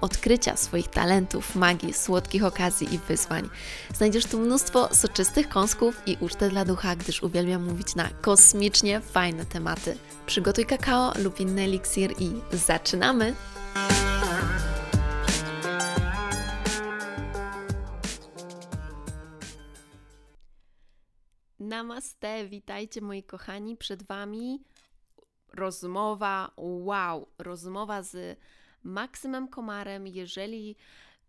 odkrycia swoich talentów, magii, słodkich okazji i wyzwań. Znajdziesz tu mnóstwo soczystych kąsków i ucztę dla ducha, gdyż uwielbiam mówić na kosmicznie fajne tematy. Przygotuj kakao lub inny eliksir i zaczynamy! Namaste, witajcie moi kochani, przed Wami rozmowa, wow, rozmowa z Maksymem Komarem. Jeżeli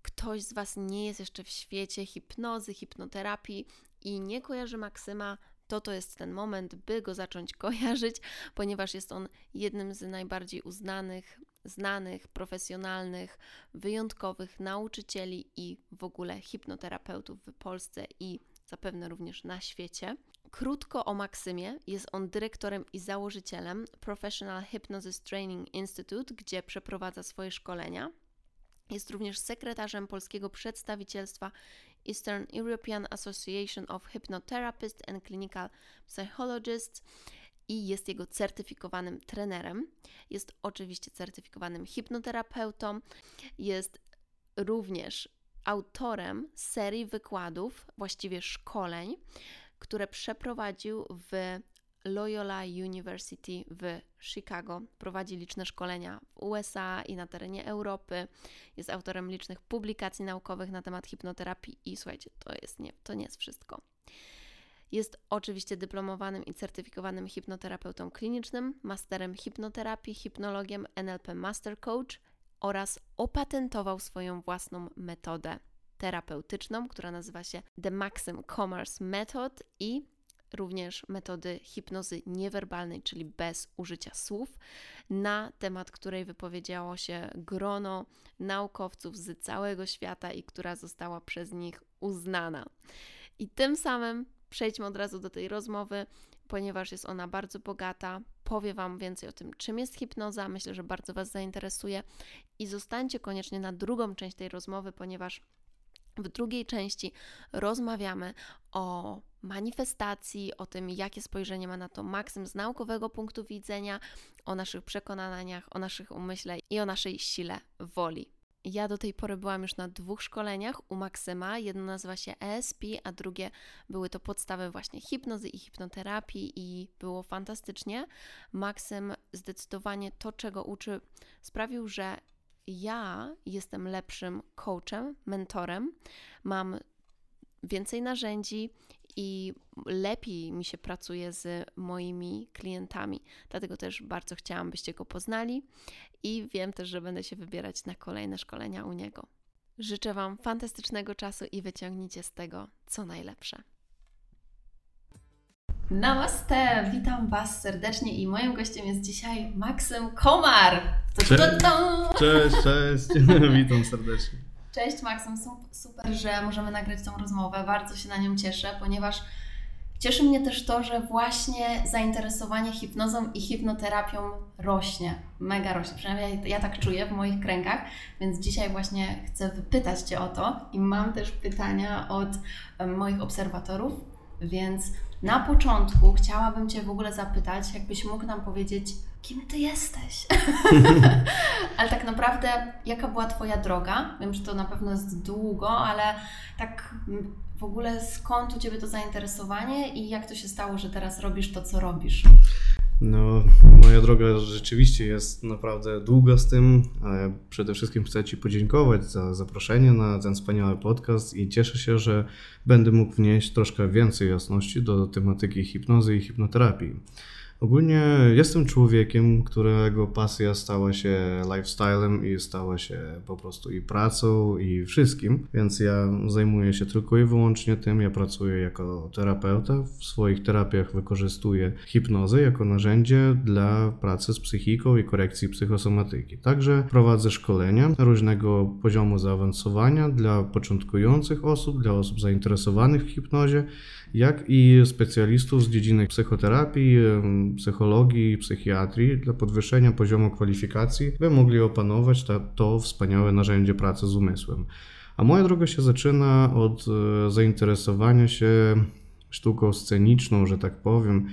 ktoś z Was nie jest jeszcze w świecie hipnozy, hipnoterapii i nie kojarzy Maksyma, to to jest ten moment, by go zacząć kojarzyć, ponieważ jest on jednym z najbardziej uznanych, znanych, profesjonalnych, wyjątkowych nauczycieli i w ogóle hipnoterapeutów w Polsce i zapewne również na świecie. Krótko o Maksymie. Jest on dyrektorem i założycielem Professional Hypnosis Training Institute, gdzie przeprowadza swoje szkolenia. Jest również sekretarzem polskiego przedstawicielstwa Eastern European Association of Hypnotherapists and Clinical Psychologists i jest jego certyfikowanym trenerem. Jest oczywiście certyfikowanym hipnoterapeutą. Jest również autorem serii wykładów, właściwie szkoleń, które przeprowadził w Loyola University w Chicago. Prowadzi liczne szkolenia w USA i na terenie Europy. Jest autorem licznych publikacji naukowych na temat hipnoterapii i słuchajcie, to, jest nie, to nie jest wszystko. Jest oczywiście dyplomowanym i certyfikowanym hipnoterapeutą klinicznym, masterem hipnoterapii, hipnologiem, NLP Master Coach oraz opatentował swoją własną metodę terapeutyczną, która nazywa się The Maxim Commerce Method i również metody hipnozy niewerbalnej, czyli bez użycia słów, na temat której wypowiedziało się grono naukowców z całego świata i która została przez nich uznana. I tym samym przejdźmy od razu do tej rozmowy, ponieważ jest ona bardzo bogata. Powie Wam więcej o tym, czym jest hipnoza. Myślę, że bardzo Was zainteresuje. I zostańcie koniecznie na drugą część tej rozmowy, ponieważ w drugiej części rozmawiamy o manifestacji, o tym, jakie spojrzenie ma na to Maksym z naukowego punktu widzenia, o naszych przekonaniach, o naszych umyśle i o naszej sile woli. Ja do tej pory byłam już na dwóch szkoleniach u Maksyma. Jedno nazywa się ESP, a drugie były to podstawy właśnie hipnozy i hipnoterapii i było fantastycznie. Maksym zdecydowanie to, czego uczy, sprawił, że ja jestem lepszym coachem, mentorem, mam więcej narzędzi i lepiej mi się pracuje z moimi klientami. Dlatego też bardzo chciałam, byście go poznali i wiem też, że będę się wybierać na kolejne szkolenia u niego. Życzę Wam fantastycznego czasu i wyciągnijcie z tego co najlepsze. Namaste! Witam Was serdecznie i moim gościem jest dzisiaj Maksym Komar. Cześć, cześć, cześć. witam serdecznie. Cześć Maksym, super, że możemy nagrać tą rozmowę. Bardzo się na nią cieszę, ponieważ cieszy mnie też to, że właśnie zainteresowanie hipnozą i hipnoterapią rośnie. Mega rośnie, przynajmniej ja, tak czuję w moich kręgach, więc dzisiaj właśnie chcę wypytać Cię o to i mam też pytania od moich obserwatorów, więc na początku chciałabym Cię w ogóle zapytać, jakbyś mógł nam powiedzieć, kim Ty jesteś? ale tak naprawdę, jaka była Twoja droga? Wiem, że to na pewno jest długo, ale tak w ogóle skąd u Ciebie to zainteresowanie i jak to się stało, że teraz robisz to, co robisz? No, moja droga rzeczywiście jest naprawdę długa z tym, ale przede wszystkim chcę Ci podziękować za zaproszenie na ten wspaniały podcast i cieszę się, że będę mógł wnieść troszkę więcej jasności do tematyki hipnozy i hipnoterapii. Ogólnie jestem człowiekiem, którego pasja stała się lifestylem i stała się po prostu i pracą, i wszystkim, więc ja zajmuję się tylko i wyłącznie tym. Ja pracuję jako terapeuta. W swoich terapiach wykorzystuję hipnozę jako narzędzie dla pracy z psychiką i korekcji psychosomatyki. Także prowadzę szkolenia różnego poziomu zaawansowania dla początkujących osób, dla osób zainteresowanych w hipnozie jak i specjalistów z dziedziny psychoterapii, psychologii, psychiatrii dla podwyższenia poziomu kwalifikacji, by mogli opanować to, to wspaniałe narzędzie pracy z umysłem. A moja droga się zaczyna od e, zainteresowania się sztuką sceniczną, że tak powiem,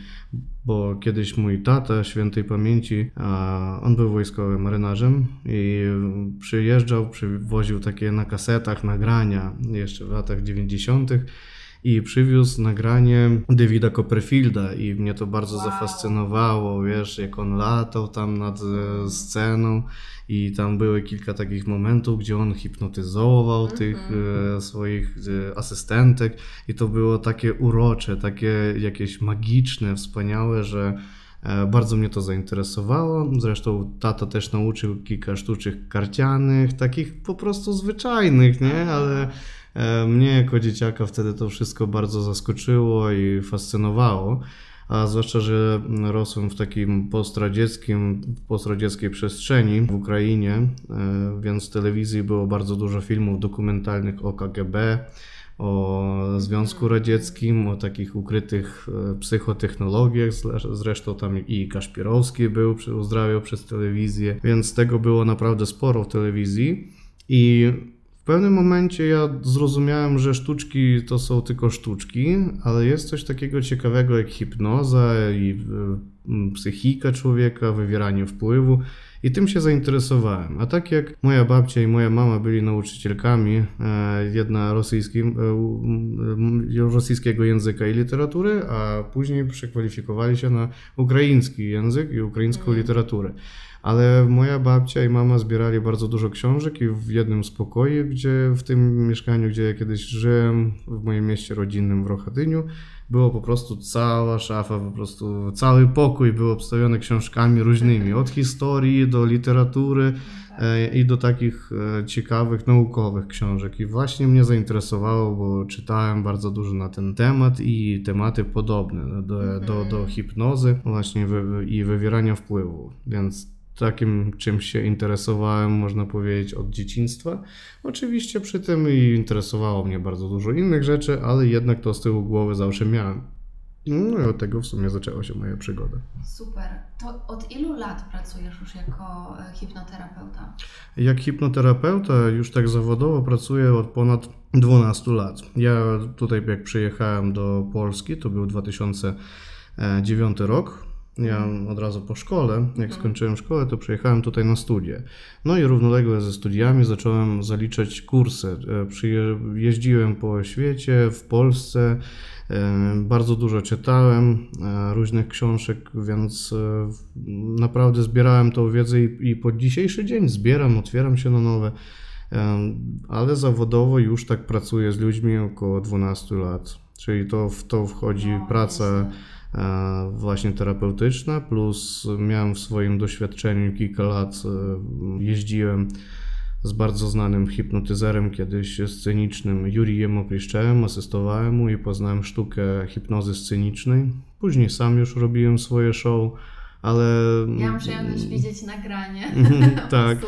bo kiedyś mój tata świętej pamięci, on był wojskowym marynarzem i przyjeżdżał, przywoził takie na kasetach nagrania jeszcze w latach 90 i przywiózł nagranie Davida Copperfielda i mnie to bardzo wow. zafascynowało, wiesz, jak on latał tam nad e, sceną i tam były kilka takich momentów, gdzie on hipnotyzował mm -hmm. tych e, swoich e, asystentek i to było takie urocze, takie jakieś magiczne, wspaniałe, że e, bardzo mnie to zainteresowało. Zresztą tato też nauczył kilka sztuczek karcianych, takich po prostu zwyczajnych, nie? Ale E, mnie jako dzieciaka wtedy to wszystko bardzo zaskoczyło i fascynowało. A zwłaszcza, że rosłem w takim postradzieckim, postradzieckiej przestrzeni w Ukrainie, e, więc w telewizji było bardzo dużo filmów dokumentalnych o KGB, o Związku Radzieckim, o takich ukrytych e, psychotechnologiach. Zresztą tam i Kaszpirowski był, uzdrawiał przez telewizję, więc tego było naprawdę sporo w telewizji. I w pewnym momencie ja zrozumiałem, że sztuczki to są tylko sztuczki, ale jest coś takiego ciekawego jak hipnoza i e, psychika człowieka, wywieranie wpływu. I tym się zainteresowałem. A tak jak moja babcia i moja mama byli nauczycielkami, e, jedna rosyjskim, e, rosyjskiego języka i literatury, a później przekwalifikowali się na ukraiński język i ukraińską mhm. literaturę ale moja babcia i mama zbierali bardzo dużo książek i w jednym z pokoi, gdzie w tym mieszkaniu, gdzie ja kiedyś żyłem, w moim mieście rodzinnym w Rochatyniu, było po prostu cała szafa, po prostu cały pokój był obstawiony książkami różnymi, od historii do literatury e, i do takich e, ciekawych, naukowych książek. I właśnie mnie zainteresowało, bo czytałem bardzo dużo na ten temat i tematy podobne do, do, do hipnozy właśnie i wywierania wpływu. Więc takim czymś się interesowałem, można powiedzieć, od dzieciństwa. Oczywiście przy tym i interesowało mnie bardzo dużo innych rzeczy, ale jednak to z tyłu głowy zawsze miałem. No i od tego w sumie zaczęła się moja przygoda. Super. To od ilu lat pracujesz już jako e, hipnoterapeuta? Jak hipnoterapeuta już tak zawodowo pracuję od ponad 12 lat. Ja tutaj jak przyjechałem do Polski, to był 2009 rok. Ja od razu po szkole, jak mhm. skończyłem szkołę, to przyjechałem tutaj na studia. No i równolegle ze studiami zacząłem zaliczać kursy. E, jeździłem po świecie, w Polsce, e, bardzo dużo czytałem e, różnych książek, więc naprawdę zbierałem tą wiedzę i po dzisiejszy dzień zbieram, otwieram się na nowe. Ale zawodowo już tak pracuję z ludźmi około 12 lat. Czyli to w to wchodzi no, praca właśnie terapeutyczne, plus miałem w swoim doświadczeniu kilka lat, e, jeździłem z bardzo znanym hipnotyzerem kiedyś scenicznym Jurijem Opryszczewem, asystowałem mu i poznałem sztukę hipnozy scenicznej. Później sam już robiłem swoje show ale... Ja mam przyjemność widzieć nagranie. tak,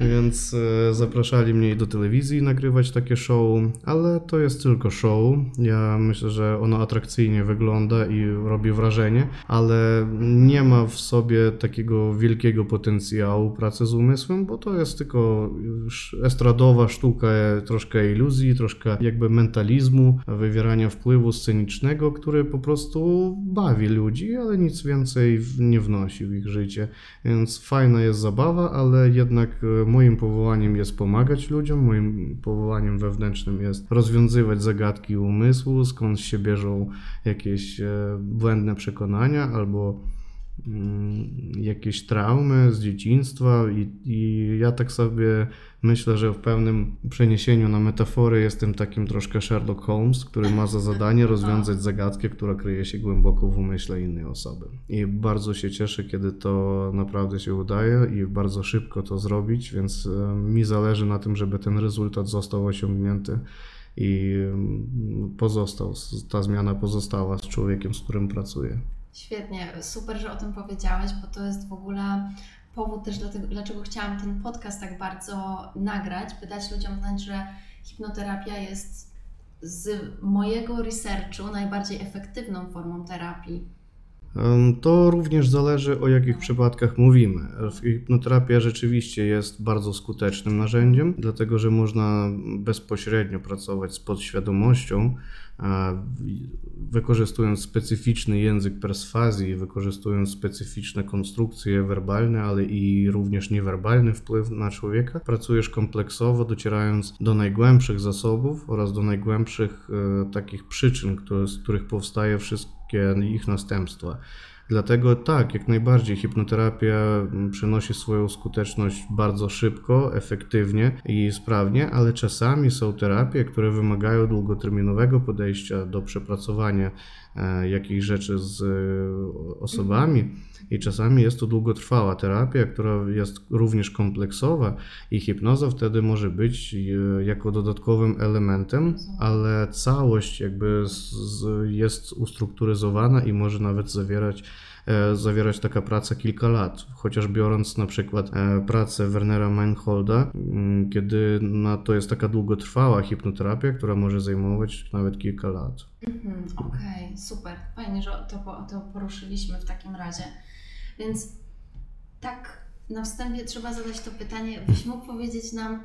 więc e, zapraszali mnie do telewizji nagrywać takie show, ale to jest tylko show. Ja myślę, że ono atrakcyjnie wygląda i robi wrażenie, ale nie ma w sobie takiego wielkiego potencjału pracy z umysłem, bo to jest tylko estradowa sztuka, troszkę iluzji, troszkę jakby mentalizmu, wywierania wpływu scenicznego, który po prostu bawi ludzi, ale nic więcej nie wnosi w ich życie. Więc fajna jest zabawa, ale jednak e, moim powołaniem jest pomagać ludziom, moim powołaniem wewnętrznym jest rozwiązywać zagadki umysłu, skąd się bierzą jakieś e, błędne przekonania albo mm, jakieś traumy z dzieciństwa i, i ja tak sobie Myślę, że w pewnym przeniesieniu na metafory jestem takim troszkę Sherlock Holmes, który ma za zadanie rozwiązać zagadkę, która kryje się głęboko w umyśle innej osoby. I bardzo się cieszę, kiedy to naprawdę się udaje i bardzo szybko to zrobić, więc e, mi zależy na tym, żeby ten rezultat został osiągnięty i mm, pozostał, ta zmiana pozostała z człowiekiem, z którym pracuję. Świetnie, super, że o tym powiedziałeś, bo to jest w ogóle powód też dlatego, dlaczego chciałam ten podcast tak bardzo nagrać, by dać ludziom znać, że hipnoterapia jest z mojego researchu najbardziej efektywną formą terapii. To również zależy o jakich przypadkach mówimy. Hipnoterapia rzeczywiście jest bardzo skutecznym narzędziem, dlatego że można bezpośrednio pracować z podświadomością, wykorzystując specyficzny język perswazji, wykorzystując specyficzne konstrukcje werbalne, ale i również niewerbalny wpływ na człowieka. Pracujesz kompleksowo, docierając do najgłębszych zasobów oraz do najgłębszych e, takich przyczyn, które, z których powstaje wszystkie ich następstwa. Dlatego tak, jak najbardziej hipnoterapia przynosi swoją skuteczność bardzo szybko, efektywnie i sprawnie, ale czasami są terapie, które wymagają długoterminowego podejścia do przepracowania e, jakichś rzeczy z e, osobami. I czasami jest to długotrwała terapia, która jest również kompleksowa i hipnoza wtedy może być e, jako dodatkowym elementem, ale całość jakby jest ustrukturyzowana i może nawet zawierać e, zawierać taka praca kilka lat. Chociaż biorąc na przykład e, pracę Wernera Meinholda, mm, kiedy na to jest taka długotrwała hipnoterapia, która może zajmować nawet kilka lat. Mhm, Okej, okay, super. Fajnie, że to, to poruszyliśmy w takim razie. Więc tak na wstępie trzeba zadać to pytanie, byś mógł powiedzieć nam,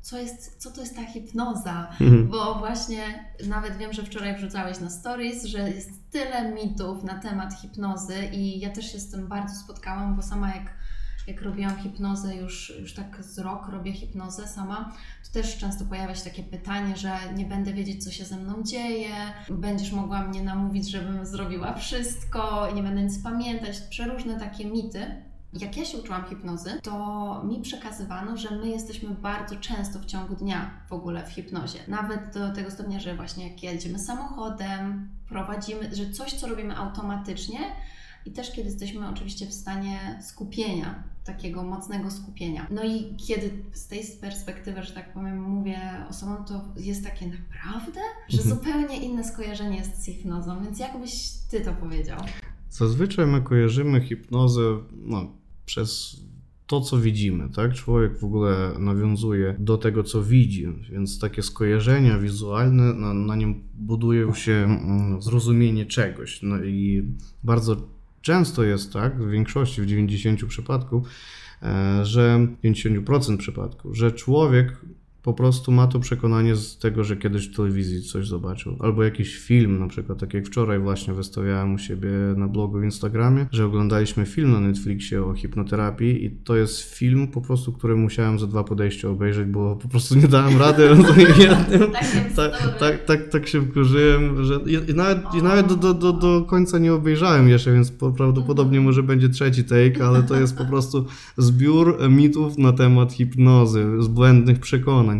co, jest, co to jest ta hipnoza? Mhm. Bo właśnie nawet wiem, że wczoraj wrzucałeś na stories, że jest tyle mitów na temat hipnozy i ja też się z tym bardzo spotkałam, bo sama jak jak robiłam hipnozę, już, już tak z rok robię hipnozę sama, to też często pojawia się takie pytanie, że nie będę wiedzieć, co się ze mną dzieje, będziesz mogła mnie namówić, żebym zrobiła wszystko nie będę nic pamiętać. Przeróżne takie mity. Jak ja się uczyłam hipnozy, to mi przekazywano, że my jesteśmy bardzo często w ciągu dnia w ogóle w hipnozie. Nawet do tego stopnia, że właśnie jak jedziemy samochodem, prowadzimy, że coś, co robimy automatycznie, i też kiedy jesteśmy oczywiście w stanie skupienia, takiego mocnego skupienia. No i kiedy z tej perspektywy, że tak powiem, mówię osobom, to jest takie naprawdę, że mhm. zupełnie inne skojarzenie jest z hipnozą, więc jak byś Ty to powiedział? Zazwyczaj my kojarzymy hipnozę no, przez to, co widzimy, tak? Człowiek w ogóle nawiązuje do tego, co widzi, więc takie skojarzenia wizualne, na, na nim budują się mm, zrozumienie czegoś. No i bardzo Często jest tak, w większości, w 90 przypadków, e, że 90% przypadków, że człowiek po prostu ma to przekonanie z tego, że kiedyś w telewizji coś zobaczył. Albo jakiś film, na przykład, tak jak wczoraj właśnie wystawiałem u siebie na blogu w Instagramie, że oglądaliśmy film na Netflixie o hipnoterapii i to jest film po prostu, który musiałem za dwa podejścia obejrzeć, bo po prostu nie dałem rady jednym. tak, tak, tak, tak się wkurzyłem, że i, i nawet, i nawet do, do, do, do końca nie obejrzałem jeszcze, więc prawdopodobnie mhm. może będzie trzeci take, ale to jest po prostu zbiór mitów na temat hipnozy, z błędnych przekonań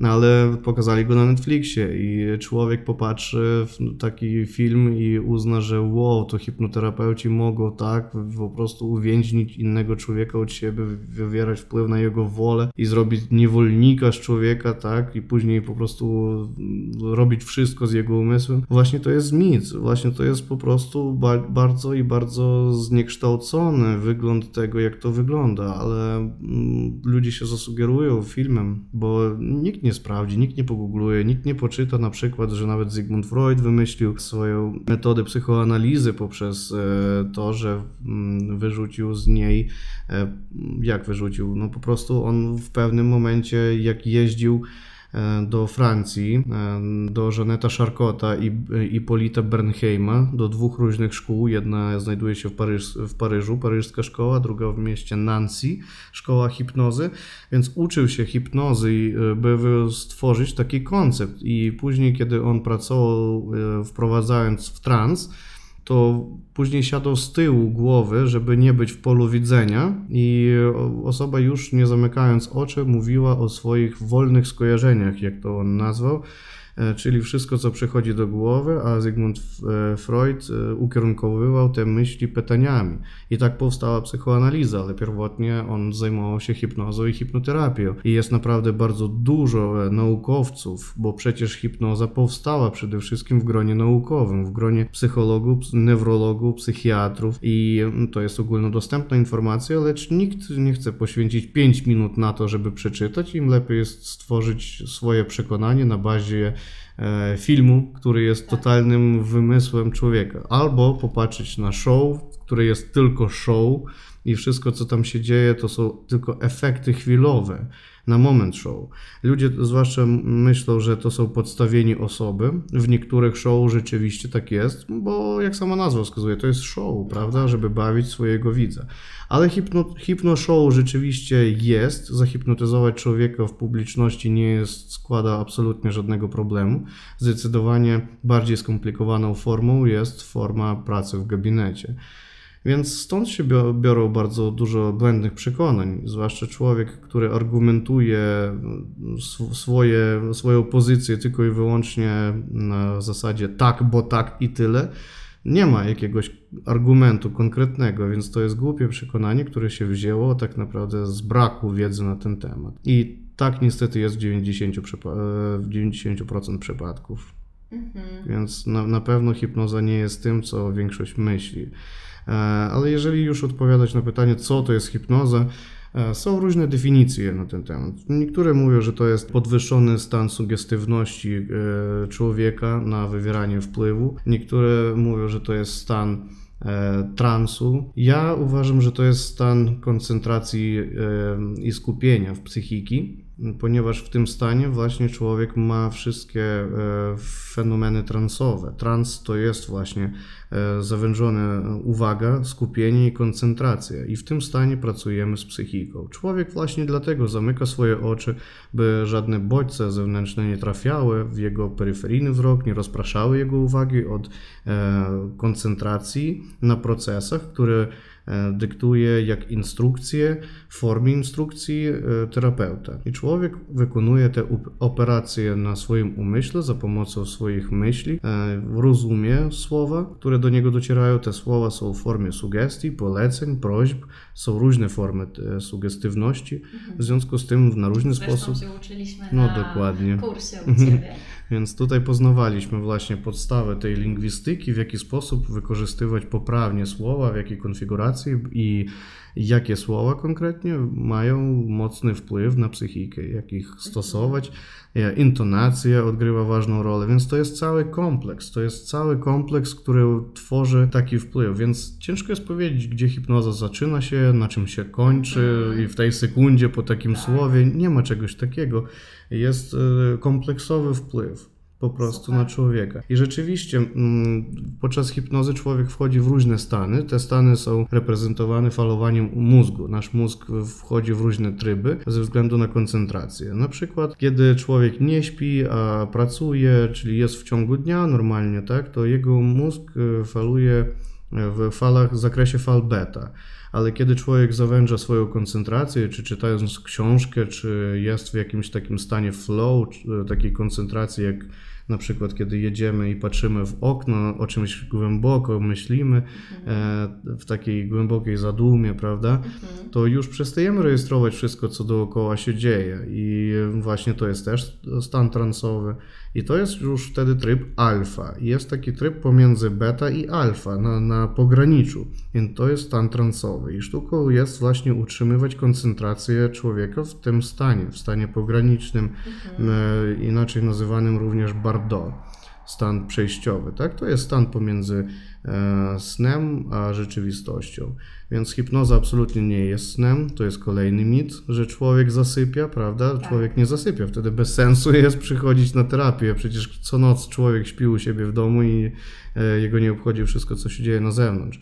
No, ale pokazali go na Netflixie i człowiek popatrzy w taki film i uzna, że wow, to hipnoterapeuci mogą tak po prostu uwięźnić innego człowieka od siebie, wywierać wpływ na jego wolę i zrobić niewolnika z człowieka, tak, i później po prostu robić wszystko z jego umysłem. Właśnie to jest mit, właśnie to jest po prostu ba bardzo i bardzo zniekształcony wygląd tego, jak to wygląda, ale mm, ludzie się zasugerują filmem, bo nikt nie nie sprawdzi, nikt nie pogoogluje, nikt nie poczyta na przykład, że nawet Sigmund Freud wymyślił swoją metodę psychoanalizy poprzez e, to, że mm, wyrzucił z niej, e, jak wyrzucił? No po prostu on w pewnym momencie, jak jeździł do Francji, e, do Żaneta Charcota i, i Bernheima, do dwóch różnych szkół. Jedna znajduje się w, Paryż, w Paryżu, paryżska szkoła, druga w mieście Nancy, szkoła hipnozy, więc uczył się hipnozy, e, by stworzyć taki koncept. I później, kiedy on pracował, wprowadzając w trans, to później siadał z tyłu głowy, żeby nie być w polu widzenia i osoba już nie zamykając oczy mówiła o swoich wolnych skojarzeniach, jak to on nazwał, E, czyli wszystko, co przychodzi do głowy, a Zygmunt e, Freud e, ukierunkowywał te myśli pytaniami. I tak powstała psychoanaliza, ale pierwotnie on zajmował się hipnozą i hipnoterapią. I jest naprawdę bardzo dużo naukowców, bo przecież hipnoza powstała przede wszystkim w gronie naukowym, w gronie psychologów, neurologów, psychiatrów i mm, to jest ogólnodostępna informacja, lecz nikt nie chce poświęcić 5 minut na to, żeby przeczytać. Im lepiej jest stworzyć swoje przekonanie na bazie E, filmu, który jest tak. totalnym wymysłem człowieka. Albo popatrzeć na show, które jest tylko show i wszystko, co tam się dzieje, to są tylko efekty chwilowe na moment show. Ludzie zwłaszcza myślą, że to są podstawieni osoby. W niektórych show rzeczywiście tak jest, bo jak sama nazwa wskazuje, to jest show, prawda, żeby bawić swojego widza. Ale hipno, hipno show rzeczywiście jest. Zahipnotyzować człowieka w publiczności nie jest, składa absolutnie żadnego problemu. Zdecydowanie bardziej skomplikowaną formą jest forma pracy w gabinecie. Więc stąd się biorą bardzo dużo błędnych przekonań, zwłaszcza człowiek, który argumentuje swoje, swoją pozycję tylko i wyłącznie na zasadzie tak, bo tak i tyle. Nie ma jakiegoś argumentu konkretnego, więc to jest głupie przekonanie, które się wzięło tak naprawdę z braku wiedzy na ten temat. I tak niestety jest w 90%, w 90% przypadków. Mhm. Więc na, na pewno hipnoza nie jest tym, co większość myśli. E, ale jeżeli już odpowiadać na pytanie, co to jest hipnoza, e, są różne definicje na ten temat. Niektóre mówią, że to jest podwyższony stan sugestywności e, człowieka na wywieranie wpływu. Niektóre mówią, że to jest stan transu. Ja uważam, że to jest stan koncentracji i skupienia w psychiki ponieważ w tym stanie właśnie człowiek ma wszystkie e, fenomeny transowe. Trans to jest właśnie e, zawężona uwaga, skupienie i koncentracja. I w tym stanie pracujemy z psychiką. Człowiek właśnie dlatego zamyka swoje oczy, by żadne bodźce zewnętrzne nie trafiały w jego peryferyjny wzrok, nie rozpraszały jego uwagi od e, koncentracji na procesach, które E, dyktuje jak instrukcje w formie instrukcji e, terapeuta. I człowiek wykonuje te operacje na swoim umyśle za pomocą swoich myśli, e, rozumie słowa, które do niego docierają. Te słowa są w formie sugestii, poleceń, prośb, są różne formy sugestywności. W związku z tym na różny Zresztą sposób. Się uczyliśmy no na dokładnie. kursie u Ciebie. Więc tutaj poznawaliśmy właśnie podstawę tej lingwistyki, w jaki sposób wykorzystywać poprawnie słowa, w jakiej konfiguracji i jakie słowa konkretnie mają mocny wpływ na psychikę, jak ich stosować. Intonacja odgrywa ważną rolę, więc to jest cały kompleks. To jest cały kompleks, który tworzy taki wpływ, więc ciężko jest powiedzieć, gdzie hipnoza zaczyna się, na czym się kończy i w tej sekundzie po takim tak. słowie nie ma czegoś takiego. Jest y, kompleksowy wpływ po prostu Super. na człowieka. I rzeczywiście mm, podczas hipnozy człowiek wchodzi w różne stany. Te stany są reprezentowane falowaniem mózgu. Nasz mózg wchodzi w różne tryby ze względu na koncentrację. Na przykład, kiedy człowiek nie śpi, a pracuje, czyli jest w ciągu dnia normalnie, tak, to jego mózg y, faluje w falach, w zakresie fal beta ale kiedy człowiek zawęża swoją koncentrację, czy czytając książkę, czy jest w jakimś takim stanie flow, takiej koncentracji, jak na przykład kiedy jedziemy i patrzymy w okno, o czymś głęboko myślimy, mhm. e, w takiej głębokiej zadumie, prawda, mhm. to już przestajemy rejestrować wszystko, co dookoła się dzieje i właśnie to jest też stan transowy. I to jest już wtedy tryb alfa. Jest taki tryb pomiędzy beta i alfa na, na pograniczu. Więc to jest stan transowy. I sztuką jest właśnie utrzymywać koncentrację człowieka w tym stanie, w stanie pogranicznym, mhm. e, inaczej nazywanym również Bardo stan przejściowy. Tak? To jest stan pomiędzy e, snem a rzeczywistością. Więc hipnoza absolutnie nie jest snem. To jest kolejny mit, że człowiek zasypia, prawda? Tak. Człowiek nie zasypia. Wtedy bez sensu jest przychodzić na terapię. Przecież co noc człowiek śpi u siebie w domu i e, jego nie obchodzi wszystko, co się dzieje na zewnątrz.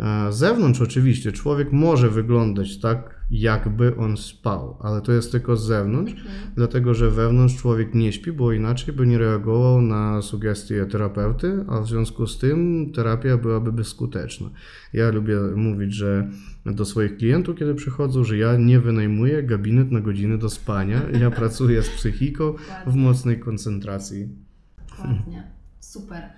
E, zewnątrz oczywiście człowiek może wyglądać tak, jakby on spał, ale to jest tylko z zewnątrz, dlatego że wewnątrz człowiek nie śpi, bo inaczej by nie reagował na sugestie terapeuty, a w związku z tym terapia byłaby bezskuteczna. Ja lubię mówić, że do swoich klientów, kiedy przychodzą, że ja nie wynajmuję gabinet na godziny do spania, ja pracuję z psychiką w mocnej koncentracji. Dokładnie. Super.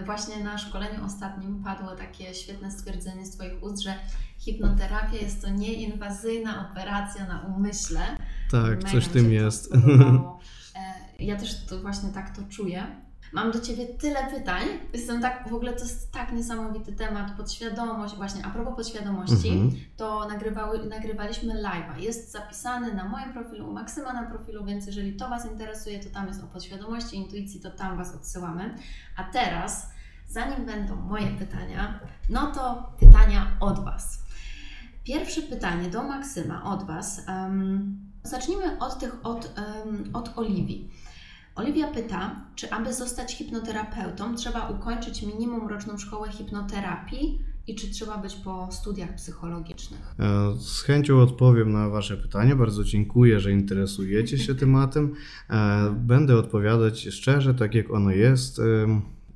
Y, Właśnie na szkoleniu ostatnim padło takie świetne stwierdzenie z Twoich ust, że hipnoterapia jest to nieinwazyjna operacja na umyśle. Tak, Mega coś tym jest. E, Ja też to właśnie tak to czuję. Mam do Ciebie tyle pytań. Jestem tak, w ogóle to jest tak niesamowity temat, podświadomość, właśnie a propos podświadomości, Mhm. to nagrywały, nagrywaliśmy live'a. Jest zapisany na moim profilu, u Maksyma na profilu, więc jeżeli to Was interesuje, to tam jest o podświadomości, intuicji, to tam Was odsyłamy. A teraz, zanim będą moje pytania, no to pytania od Was. Pierwsze pytanie do Maksyma od Was. Em, zacznijmy od tych, od, em, od Oliwii. Oliwia pyta, czy aby zostać hipnoterapeutą, trzeba ukończyć minimum roczną szkołę hipnoterapii i czy trzeba być po studiach psychologicznych? E, Z chęcią odpowiem na Wasze pytanie. Bardzo dziękuję, że interesujecie się tematem. E, Będę odpowiadać szczerze, tak jak ono jest. E,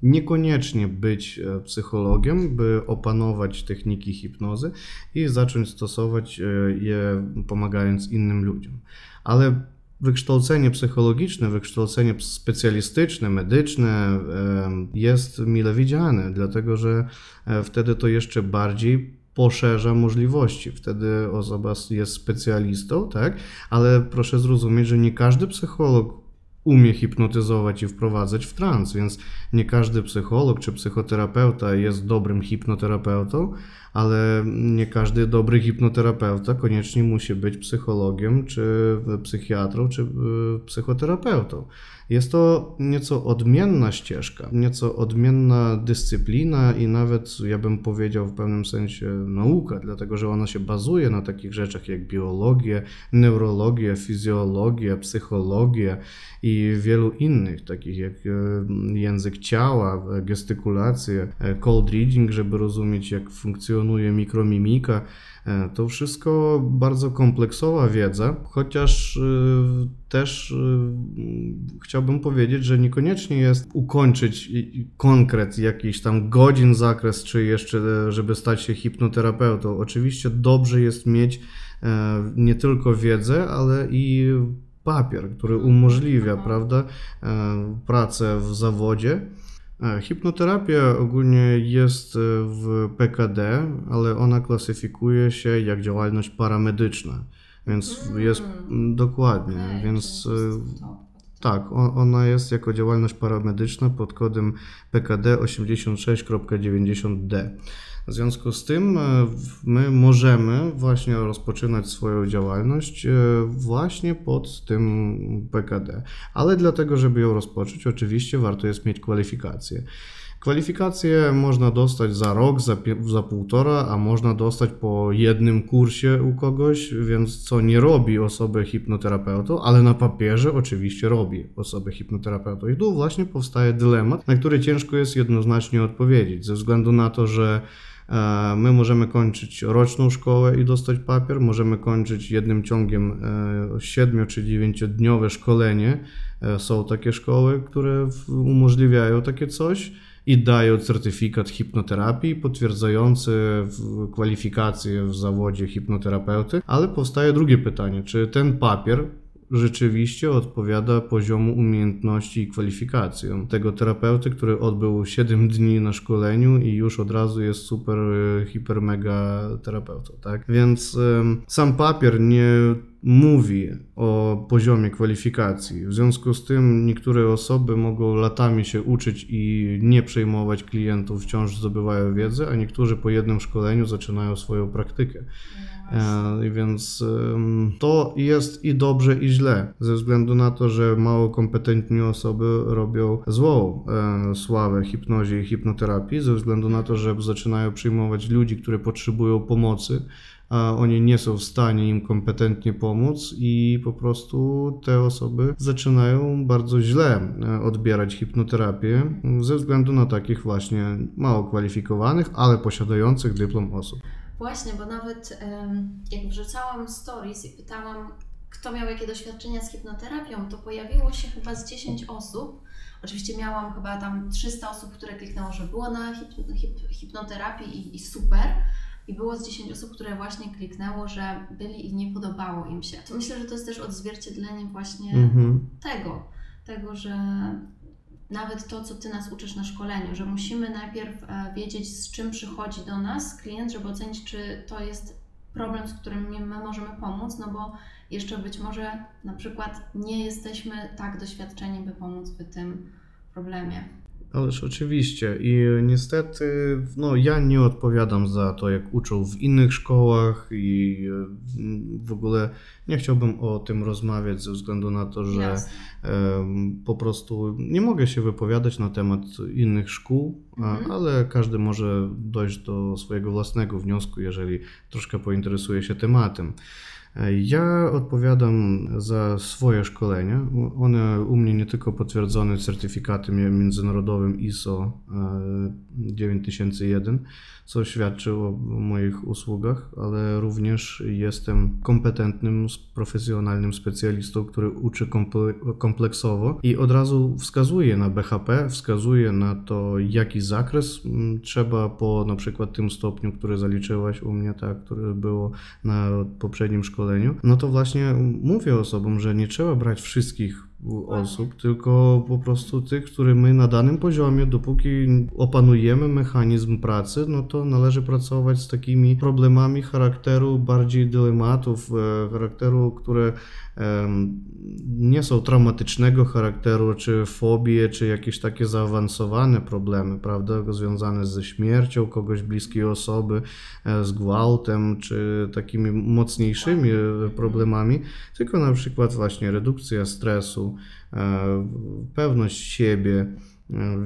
Niekoniecznie być psychologiem, by opanować techniki hipnozy i zacząć stosować je pomagając innym ludziom. Ale wykształcenie psychologiczne, wykształcenie specjalistyczne, medyczne jest mile widziane, dlatego że e, wtedy to jeszcze bardziej poszerza możliwości. Wtedy osoba jest specjalistą, tak? Ale proszę zrozumieć, że nie każdy psycholog umie hipnotyzować i wprowadzać w trans, więc nie każdy psycholog czy psychoterapeuta jest dobrym hipnoterapeutą, ale nie każdy dobry hipnoterapeuta koniecznie musi być psychologiem, czy psychiatrą, czy y, psychoterapeutą. Jest to nieco odmienna ścieżka, nieco odmienna dyscyplina i nawet, ja bym powiedział, w pewnym sensie nauka, dlatego że ona się bazuje na takich rzeczach jak biologię, neurologię, fizjologię, psychologię i wielu innych, takich jak e, język ciała, gestykulację, e, cold reading, żeby rozumieć, jak funkcjonuje mikromimika. E, To wszystko bardzo kompleksowa wiedza, chociaż y, też y, chciałbym powiedzieć, że niekoniecznie jest ukończyć konkret jakiś tam godzin zakres, czy jeszcze, e, żeby stać się hipnoterapeutą. Oczywiście dobrze jest mieć e, nie tylko wiedzę, ale i papier, który umożliwia, prawda, pracę w zawodzie. E, Hipnoterapia ogólnie jest e, w PKD, ale ona klasyfikuje się jak działalność paramedyczna, więc jest mm, dokładnie, Okej, więc to- tak, ona jest jako działalność paramedyczna pod kodem PKD 86.90D. W związku z tym e, my możemy właśnie rozpoczynać swoją działalność e, właśnie pod tym PKD. Ale dlatego, żeby ją rozpocząć, oczywiście warto jest mieć kwalifikacje. Kwalifikacje można dostać za rok, za, za półtora, a można dostać po jednym kursie u kogoś, więc co nie robi osoby hipnoterapeutą, ale na papierze oczywiście robi osobę hipnoterapeutą. I tu właśnie powstaje dylemat, na który ciężko jest jednoznacznie odpowiedzieć, ze względu na to, że e, My możemy kończyć roczną szkołę i dostać papier, możemy kończyć jednym ciągiem 7 czy 9 dniowe szkolenie. E, Są takie szkoły, które umożliwiają takie coś i dają certyfikat hipnoterapii potwierdzający kwalifikacje w zawodzie hipnoterapeuty. Ale powstaje drugie pytanie, czy ten papier rzeczywiście odpowiada poziomu umiejętności i kwalifikacjom tego terapeuty, który odbył 7 dni na szkoleniu i już od razu jest super, hiper, mega terapeutą, tak? Więc ym, sam papier nie mówi o poziomie kwalifikacji. W związku z tym niektóre osoby mogą latami się uczyć i nie przejmować klientów, wciąż zdobywają wiedzę, a niektórzy po jednym szkoleniu zaczynają swoją praktykę. E, Więc ym, to jest i dobrze, i źle, ze względu na to, że mało kompetentni osoby robią złą e, sławę hipnozie i hipnoterapii, ze względu na to, że zaczynają przyjmować ludzi, którzy potrzebują pomocy, a oni nie są w stanie im kompetentnie pomóc i po prostu te osoby zaczynają bardzo źle e, odbierać hipnoterapię ze względu na takich właśnie mało kwalifikowanych, ale posiadających dyplom osób. Właśnie, bo nawet jak wrzucałam stories i pytałam, kto miał jakie doświadczenia z hipnoterapią, to pojawiło się chyba z 10 osób. Oczywiście miałam chyba tam 300 osób, które kliknęło, że było na hip, hip, hipnoterapii i, i super. I było z 10 osób, które właśnie kliknęło, że byli i nie podobało im się. To myślę, że to jest też odzwierciedlenie właśnie Mhm. tego, tego, że nawet to, co Ty nas uczysz na szkoleniu, że musimy najpierw e, wiedzieć, z czym przychodzi do nas klient, żeby ocenić, czy to jest problem, z którym my my możemy pomóc, no bo jeszcze być może na przykład nie jesteśmy tak doświadczeni, by pomóc w tym problemie. Ależ oczywiście i niestety no, ja nie odpowiadam za to, jak uczą w innych szkołach i e, w ogóle nie chciałbym o tym rozmawiać ze względu na to, że Jasne. po prostu nie mogę się wypowiadać na temat innych szkół, Mhm. ale każdy może dojść do swojego własnego wniosku, jeżeli troszkę pointeresuje się tematem. E, Ja odpowiadam za swoje szkolenia. One u mnie nie tylko potwierdzone certyfikatem międzynarodowym ISO e, 9001, co świadczy o moich usługach, ale również jestem kompetentnym, profesjonalnym specjalistą, który uczy komple- kompleksowo i od razu wskazuje na BHP, wskazuje na to, jaki zakres mm, trzeba po na przykład tym stopniu, który zaliczyłaś u mnie, tak, które było na poprzednim szkoleniu, no to właśnie mówię osobom, że nie trzeba brać wszystkich osób, tylko po prostu tych, które my na danym poziomie, dopóki opanujemy mechanizm pracy, no to należy pracować z takimi problemami charakteru bardziej dylematów, e, charakteru, które nie są traumatycznego charakteru, czy fobie, czy jakieś takie zaawansowane problemy, prawda, związane ze śmiercią kogoś bliskiej osoby, e, z gwałtem, czy takimi mocniejszymi e, problemami, tylko na przykład właśnie redukcja stresu, e, pewność siebie,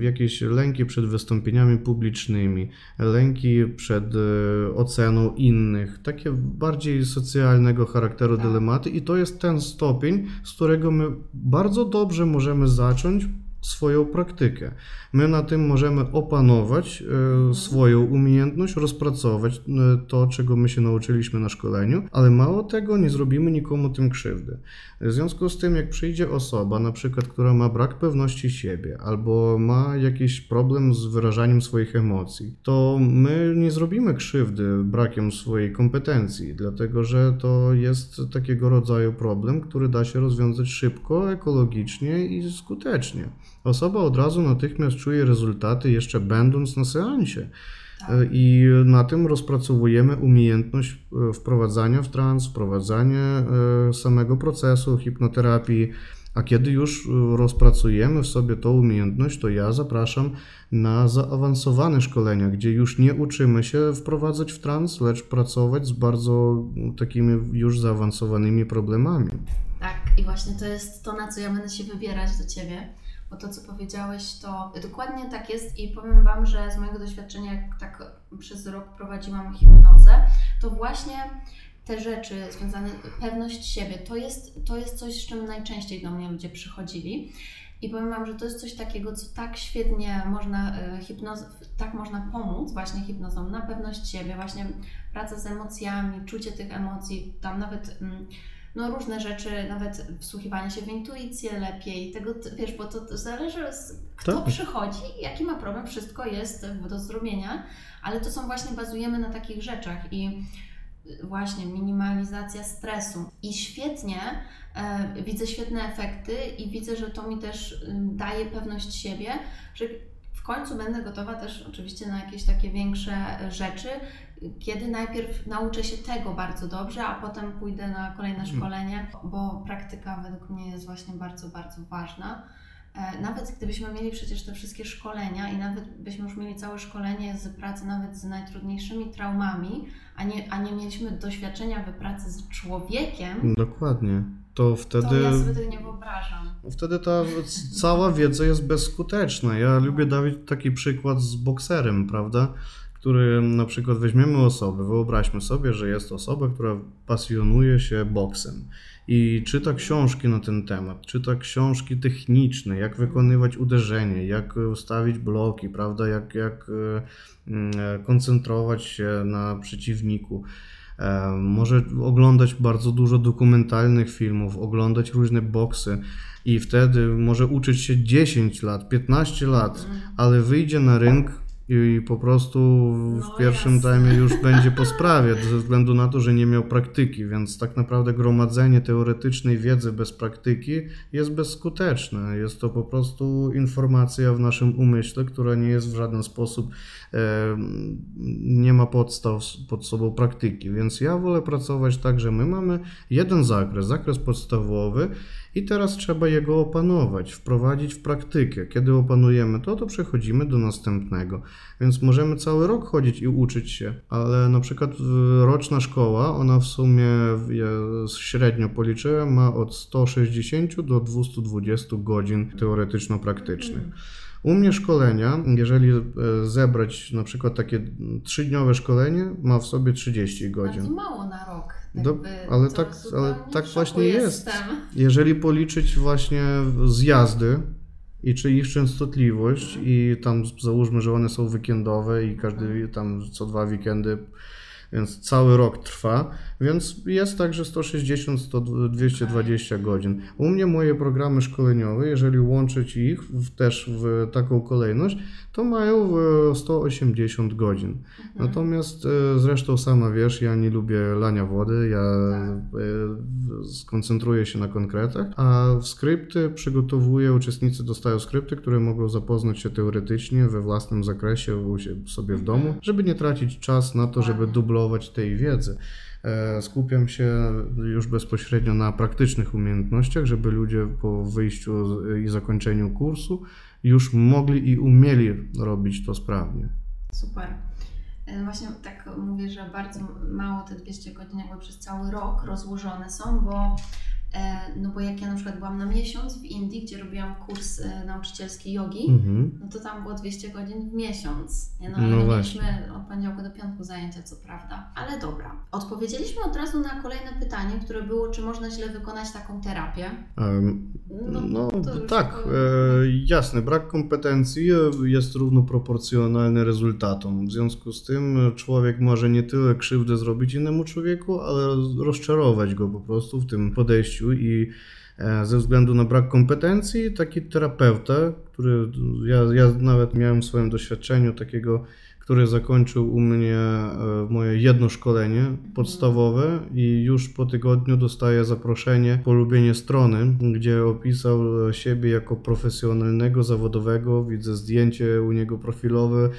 jakieś lęki przed wystąpieniami publicznymi, lęki przed e, oceną innych, takie bardziej socjalnego charakteru Tak. dylematy i to jest ten stopień, z którego my bardzo dobrze możemy zacząć swoją praktykę. My na tym możemy opanować e, swoją umiejętność, rozpracować e, to, czego my się nauczyliśmy na szkoleniu, ale mało tego, nie zrobimy nikomu tym krzywdy. W związku z tym, jak przyjdzie osoba, na przykład, która ma brak pewności siebie albo ma jakiś problem z wyrażaniem swoich emocji, to my nie zrobimy krzywdy brakiem swojej kompetencji, dlatego że to jest takiego rodzaju problem, który da się rozwiązać szybko, ekologicznie i skutecznie. Osoba od razu natychmiast czuje rezultaty, jeszcze będąc na seansie. E, I na tym rozpracowujemy umiejętność e, wprowadzania w trans, wprowadzania e, samego procesu hipnoterapii. A kiedy już rozpracujemy w sobie tą umiejętność, to ja zapraszam na zaawansowane szkolenia, gdzie już nie uczymy się wprowadzać w trans, lecz pracować z bardzo takimi już zaawansowanymi problemami. Tak, i właśnie to jest to, na co ja będę się wybierać do Ciebie, bo to, co powiedziałeś, to dokładnie tak jest i powiem Wam, że z mojego doświadczenia, jak tak przez rok prowadziłam hipnozę, to właśnie te rzeczy związane, pewność siebie, to jest, to jest coś, z czym najczęściej do mnie ludzie przychodzili. I powiem Wam, że to jest coś takiego, co tak świetnie można, e, hipnoz, tak można pomóc właśnie hipnozą na pewność siebie, właśnie praca z emocjami, czucie tych emocji, tam nawet mm, no różne rzeczy, nawet wsłuchiwanie się w intuicję lepiej, tego, wiesz, bo to zależy z, kto Tak. przychodzi, jaki ma problem, wszystko jest do zrobienia, ale to są właśnie, bazujemy na takich rzeczach i właśnie minimalizacja stresu. I świetnie, e, widzę świetne efekty i widzę, że to mi też ym, daje pewność siebie, że w końcu będę gotowa też oczywiście na jakieś takie większe rzeczy, kiedy najpierw nauczę się tego bardzo dobrze, a potem pójdę na kolejne szkolenie, bo praktyka według mnie jest właśnie bardzo, bardzo ważna. E, Nawet gdybyśmy mieli przecież te wszystkie szkolenia i nawet byśmy już mieli całe szkolenie z pracy nawet z najtrudniejszymi traumami, a nie, a nie mieliśmy doświadczenia w pracy z człowiekiem, Dokładnie. To wtedy. to ja sobie tego nie wyobrażam. Wtedy ta cała wiedza jest bezskuteczna. Ja lubię dawać taki przykład z bokserem, prawda? Który na przykład weźmiemy osobę, wyobraźmy sobie, że jest osoba, która pasjonuje się boksem i czyta książki na ten temat, czyta książki techniczne, jak wykonywać uderzenie, jak ustawić bloki, prawda, jak, jak e, koncentrować się na przeciwniku. E, może oglądać bardzo dużo dokumentalnych filmów, oglądać różne boksy i wtedy może uczyć się 10 lat, 15 lat, ale wyjdzie na rynek i po prostu w No pierwszym time już będzie po sprawie, ze względu na to, że nie miał praktyki, więc tak naprawdę gromadzenie teoretycznej wiedzy bez praktyki jest bezskuteczne. Jest to po prostu informacja w naszym umyśle, która nie jest w żaden sposób, e, nie ma podstaw pod sobą praktyki, więc ja wolę pracować tak, że my mamy jeden zakres, zakres podstawowy, i teraz trzeba jego opanować, wprowadzić w praktykę. Kiedy opanujemy to, to przechodzimy do następnego. Więc możemy cały rok chodzić i uczyć się, ale na przykład y, roczna szkoła, ona w sumie, średnio policzyłem, ma od 160 do 220 godzin teoretyczno-praktycznych. U mnie szkolenia, jeżeli e, zebrać na przykład takie trzydniowe szkolenie, ma w sobie 30 godzin. Bardzo mało na rok. Do- jakby ale tak- ale tak właśnie jest. jestem. Jeżeli policzyć właśnie zjazdy i czy ich częstotliwość i tam załóżmy, że one są weekendowe i każdy tam co dwa weekendy, więc cały rok trwa, więc jest tak, że 160, 100, 220 godzin. U mnie moje programy szkoleniowe, jeżeli łączyć ich w, też w taką kolejność, to mają e, 180 godzin. Natomiast e, zresztą sama wiesz, ja nie lubię lania wody, ja e, skoncentruję się na konkretach, a w skrypty przygotowuję, uczestnicy dostają skrypty, które mogą zapoznać się teoretycznie we własnym zakresie u sobie w domu, żeby nie tracić czas na to, żeby Dokładnie. Dublować tej wiedzy. E, Skupiam się już bezpośrednio na praktycznych umiejętnościach, żeby ludzie po wyjściu i zakończeniu kursu już mogli i umieli robić to sprawnie. Super. E, Właśnie tak mówię, że bardzo mało te 200 godzin jakby przez cały rok rozłożone są, bo no bo jak ja na przykład byłam na miesiąc w Indii, gdzie robiłam kurs e, nauczycielski jogi, Mhm. no to tam było 200 godzin w miesiąc. Nie? No, No ale nie właśnie. mieliśmy od poniedziałku do piątku zajęcia, co prawda. Ale dobra. Odpowiedzieliśmy od razu na kolejne pytanie, które było, czy można źle wykonać taką terapię. Em, No, już tak, tylko- e, jasne. Brak kompetencji e, jest równo proporcjonalny rezultatom. W związku z tym e, człowiek może nie tyle krzywdę zrobić innemu człowieku, ale rozczarować go po prostu w tym podejściu i e, ze względu na brak kompetencji taki terapeuta, który ja, ja nawet miałem w swoim doświadczeniu takiego który zakończył u mnie e, moje jedno szkolenie podstawowe i już po tygodniu dostaję zaproszenie, polubienie strony, gdzie opisał e, siebie jako profesjonalnego, zawodowego. Widzę zdjęcie u niego profilowe,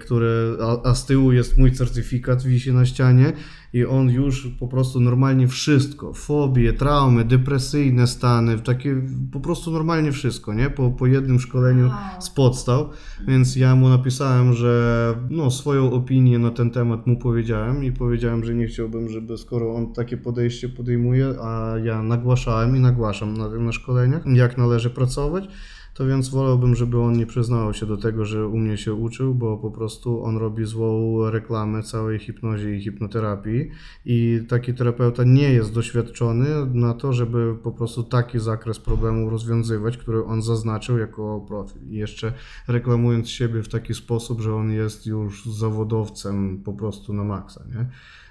które, a, a z tyłu jest mój certyfikat, wisi na ścianie i on już po prostu normalnie wszystko, fobie, traumy, depresyjne stany, takie po prostu normalnie wszystko, nie? Po, po jednym szkoleniu Wow. z podstaw, więc ja mu napisałem, że no, swoją opinię na ten temat mu powiedziałem i powiedziałem, że nie chciałbym, żeby skoro on takie podejście podejmuje, a ja nagłaszałem i nagłaszam na, na szkoleniach, jak należy pracować, to więc wolałbym, żeby on nie przyznawał się do tego, że u mnie się uczył, bo po prostu on robi złą reklamę całej hipnozie i hipnoterapii i taki terapeuta nie jest doświadczony na to, żeby po prostu taki zakres problemu rozwiązywać, który on zaznaczył jako profil. I jeszcze reklamując siebie w taki sposób, że on jest już zawodowcem po prostu na maksa, nie?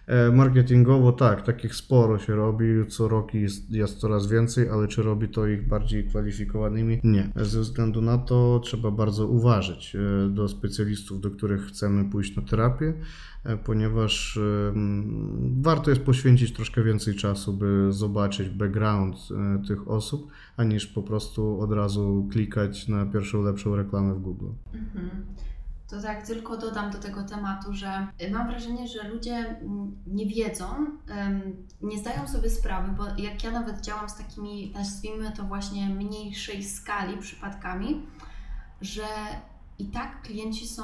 E, Marketingowo tak, takich sporo się robi, co roku jest, jest coraz więcej, ale czy robi to ich bardziej kwalifikowanymi? Nie. Ze względu na to trzeba bardzo uważać e, do specjalistów, do których chcemy pójść na terapię, e, ponieważ warto jest poświęcić troszkę więcej czasu, by zobaczyć background tych osób, aniż po prostu od razu klikać na pierwszą lepszą reklamę w Google. Mhm. To tak tylko dodam do tego tematu, że mam wrażenie, że ludzie mm, nie wiedzą, nie zdają sobie sprawy, bo jak ja nawet działam z takimi, nazwijmy to właśnie mniejszej skali przypadkami, że i tak klienci są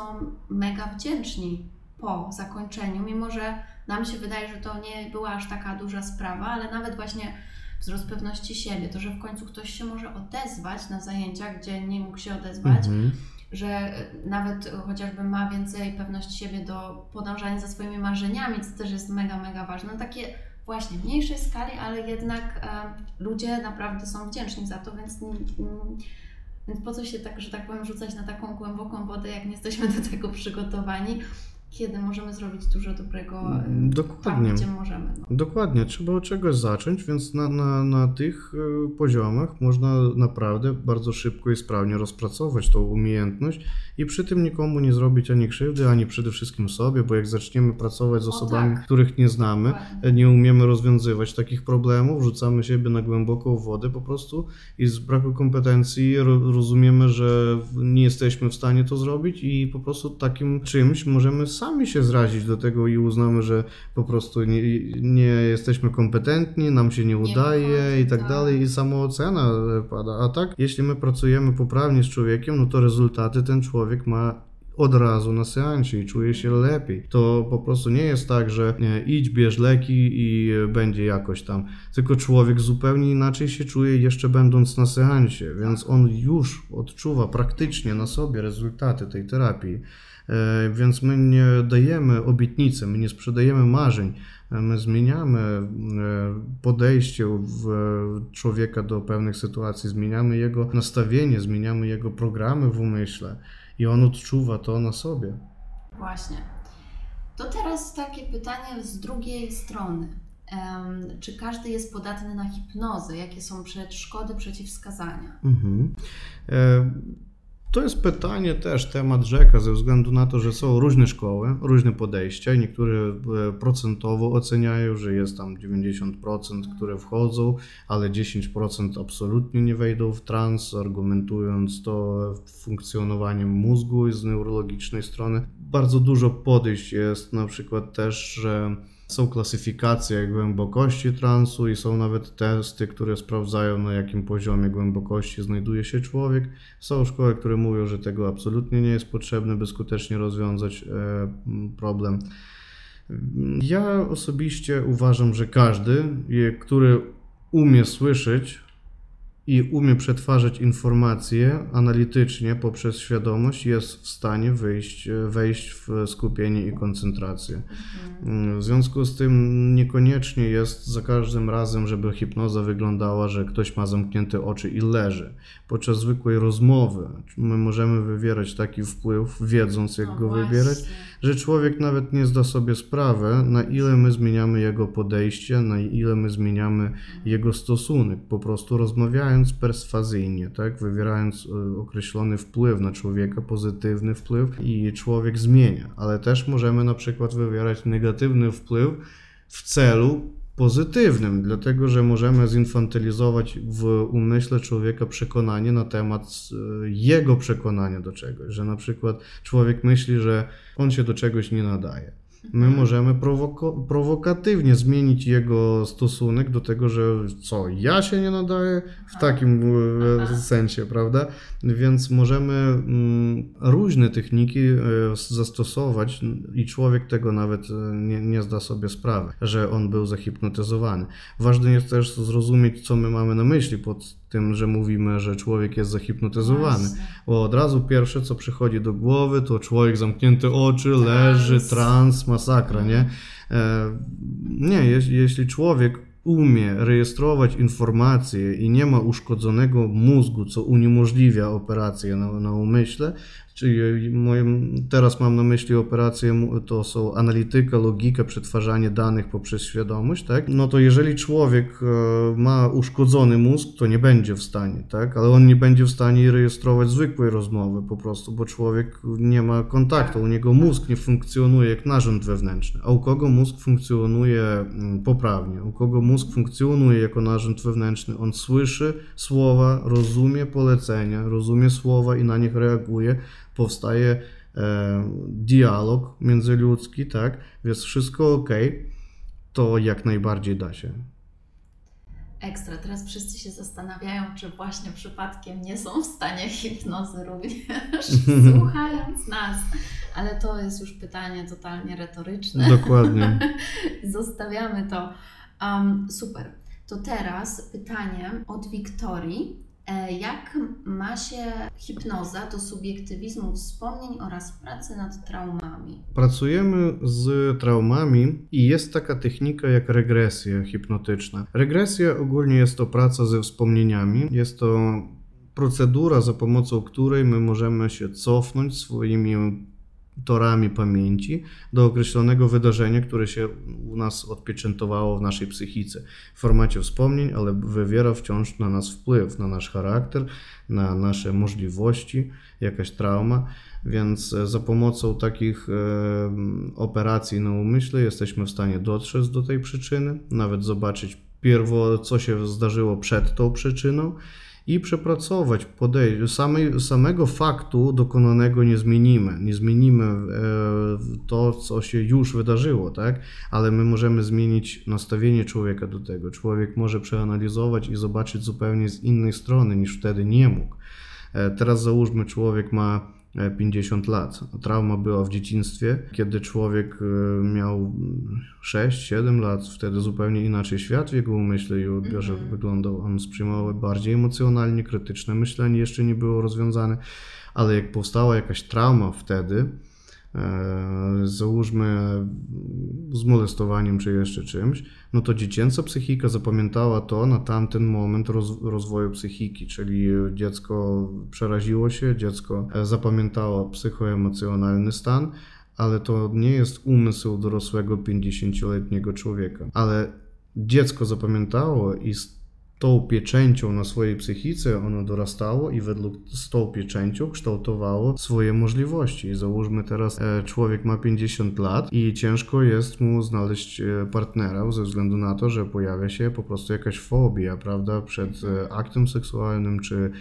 mega wdzięczni po zakończeniu, mimo że nam się wydaje, że to nie była aż taka duża sprawa, ale nawet właśnie wzrost pewności siebie, to, że w końcu ktoś się może odezwać na zajęciach, gdzie nie mógł się odezwać, Mhm. Że nawet chociażby ma więcej pewności siebie do podążania za swoimi marzeniami, co też jest mega, mega ważne. Takie właśnie mniejszej skali, ale jednak e, ludzie naprawdę są wdzięczni za to, więc, mm, więc po co się tak, że tak powiem, rzucać na taką głęboką wodę, jak nie jesteśmy do tego przygotowani kiedy możemy zrobić dużo dobrego mm, Dokładnie. tam, gdzie możemy. No. Dokładnie, trzeba od czegoś zacząć, więc na, na, na tych e, poziomach można naprawdę bardzo szybko i sprawnie rozpracować tą umiejętność i przy tym nikomu nie zrobić ani krzywdy, ani przede wszystkim sobie, bo jak zaczniemy pracować z osobami, tak. których nie znamy, Dokładnie. nie umiemy rozwiązywać takich problemów, rzucamy siebie na głęboką wodę po prostu i z braku kompetencji rozumiemy, że nie jesteśmy w stanie to zrobić i po prostu takim czymś możemy sami się zrazić do tego i uznamy, że po prostu nie, nie jesteśmy kompetentni, nam się nie udaje nie i tak, tak dalej i samoocena pada. A tak, jeśli my pracujemy poprawnie z człowiekiem, no to rezultaty ten człowiek ma od razu na seansie i czuje się lepiej. To po prostu nie jest tak, że nie, idź, bierz leki i będzie jakoś tam. Tylko człowiek zupełnie inaczej się czuje jeszcze będąc na seansie, więc on już odczuwa praktycznie na sobie rezultaty tej terapii. E, więc my nie dajemy obietnicy, my nie sprzedajemy marzeń, e, my zmieniamy e, podejście w człowieka do pewnych sytuacji, zmieniamy jego nastawienie, zmieniamy jego programy w umyśle i on odczuwa to na sobie. Właśnie. To teraz takie pytanie z drugiej strony. czy każdy jest podatny na hipnozę? Jakie są przeszkody, przeciwwskazania? Mhm. To jest pytanie też, temat rzeka, ze względu na to, że są różne szkoły, różne podejścia. Niektóre procentowo oceniają, że jest tam 90%, które wchodzą, ale 10% absolutnie nie wejdą w trans, argumentując to funkcjonowaniem mózgu z neurologicznej strony. Bardzo dużo podejść jest, na przykład też, że są klasyfikacje głębokości transu i są nawet testy, które sprawdzają na jakim poziomie głębokości znajduje się człowiek. Są szkoły, które mówią, że tego absolutnie nie jest potrzebne, by skutecznie rozwiązać e, problem. Ja osobiście uważam, że każdy, który umie słyszeć i umie przetwarzać informacje analitycznie poprzez świadomość, jest w stanie wyjść, wejść w skupienie i koncentrację. Mhm. W związku z tym niekoniecznie jest za każdym razem, żeby hipnoza wyglądała, że ktoś ma zamknięte oczy i leży. Podczas zwykłej rozmowy my możemy wywierać taki wpływ, wiedząc jak no go właśnie. wybierać, że człowiek nawet nie zda sobie sprawy, na ile my zmieniamy jego podejście, na ile my zmieniamy jego stosunek. Po prostu rozmawiając perswazyjnie, tak, wywierając e, określony wpływ na człowieka, pozytywny wpływ i człowiek zmienia. Ale też możemy na przykład wywierać negatywny wpływ w celu pozytywnym, dlatego że możemy zinfantylizować w umyśle człowieka przekonanie na temat e, jego przekonania do czegoś, że na przykład człowiek myśli, że on się do czegoś nie nadaje. My możemy prowoko- prowokatywnie zmienić jego stosunek do tego, że co, ja się nie nadaję w takim e, sensie, prawda? Więc możemy mm, różne techniki e, zastosować i człowiek tego nawet e, nie, nie zda sobie sprawy, że on był zahipnotyzowany. Ważne jest też zrozumieć, co my mamy na myśli pod tym, że mówimy, że człowiek jest zahipnotyzowany. Bo od razu pierwsze, co przychodzi do głowy, to człowiek zamknięty oczy, leży, trans, masakra, nie? E, nie, jeśli człowiek umie rejestrować informacje i nie ma uszkodzonego mózgu, co uniemożliwia operację na, na umyśle, Czyli moim, teraz mam na myśli operacje, to są analityka, logika, przetwarzanie danych poprzez świadomość, tak? No to jeżeli człowiek e, ma uszkodzony mózg, to nie będzie w stanie, tak? Ale on nie będzie w stanie rejestrować zwykłej rozmowy po prostu, bo człowiek nie ma kontaktu, u niego mózg nie funkcjonuje jak narząd wewnętrzny. A u kogo mózg funkcjonuje mm, poprawnie, u kogo mózg funkcjonuje jako narząd wewnętrzny, on słyszy słowa, rozumie polecenia, rozumie słowa i na nich reaguje, powstaje e, dialog międzyludzki, tak? Więc wszystko ok, to jak najbardziej da się. Ekstra. Teraz wszyscy się zastanawiają, czy właśnie przypadkiem nie są w stanie hipnozy również, słuchając nas. Ale to jest już pytanie totalnie retoryczne. Dokładnie. Zostawiamy to. Um, super. To teraz pytanie od Wiktorii jak ma się hipnoza do subiektywizmu wspomnień oraz pracy nad traumami? Pracujemy z traumami i jest taka technika jak regresja hipnotyczna. Regresja ogólnie jest to praca ze wspomnieniami. Jest to procedura, za pomocą której my możemy się cofnąć swoimi torami pamięci do określonego wydarzenia, które się u nas odpieczętowało w naszej psychice w formacie wspomnień, ale wywiera wciąż na nas wpływ, na nasz charakter, na nasze możliwości, jakaś trauma. Więc e, za pomocą takich e, operacji na umyśle jesteśmy w stanie dotrzeć do tej przyczyny, nawet zobaczyć pierwo, co się zdarzyło przed tą przyczyną i przepracować, podejść. Samej, samego faktu dokonanego nie zmienimy. Nie zmienimy e, to, co się już wydarzyło, tak? Ale my możemy zmienić nastawienie człowieka do tego. Człowiek może przeanalizować i zobaczyć zupełnie z innej strony niż wtedy nie mógł. E, teraz załóżmy, człowiek ma 50 lat. Trauma była w dzieciństwie, kiedy człowiek e, miał 6-7 lat, wtedy zupełnie inaczej świat w jego umyśle i odbiorze mm -hmm. wyglądał. On przyjmował bardziej emocjonalnie, krytyczne myślenie jeszcze nie było rozwiązane, ale jak powstała jakaś trauma wtedy, załóżmy z molestowaniem czy jeszcze czymś, no to dziecięca psychika zapamiętała to na tamten moment roz, rozwoju psychiki, czyli dziecko przeraziło się, dziecko e, zapamiętało psychoemocjonalny stan, ale to nie jest umysł dorosłego 50-letniego człowieka. Ale dziecko zapamiętało i tą pieczęcią na swojej psychice ono dorastało i według z tą pieczęcią kształtowało swoje możliwości. Załóżmy teraz e, człowiek ma 50 lat i ciężko jest mu znaleźć e, partnera ze względu na to, że pojawia się po prostu jakaś fobia, prawda, przed e, aktem seksualnym czy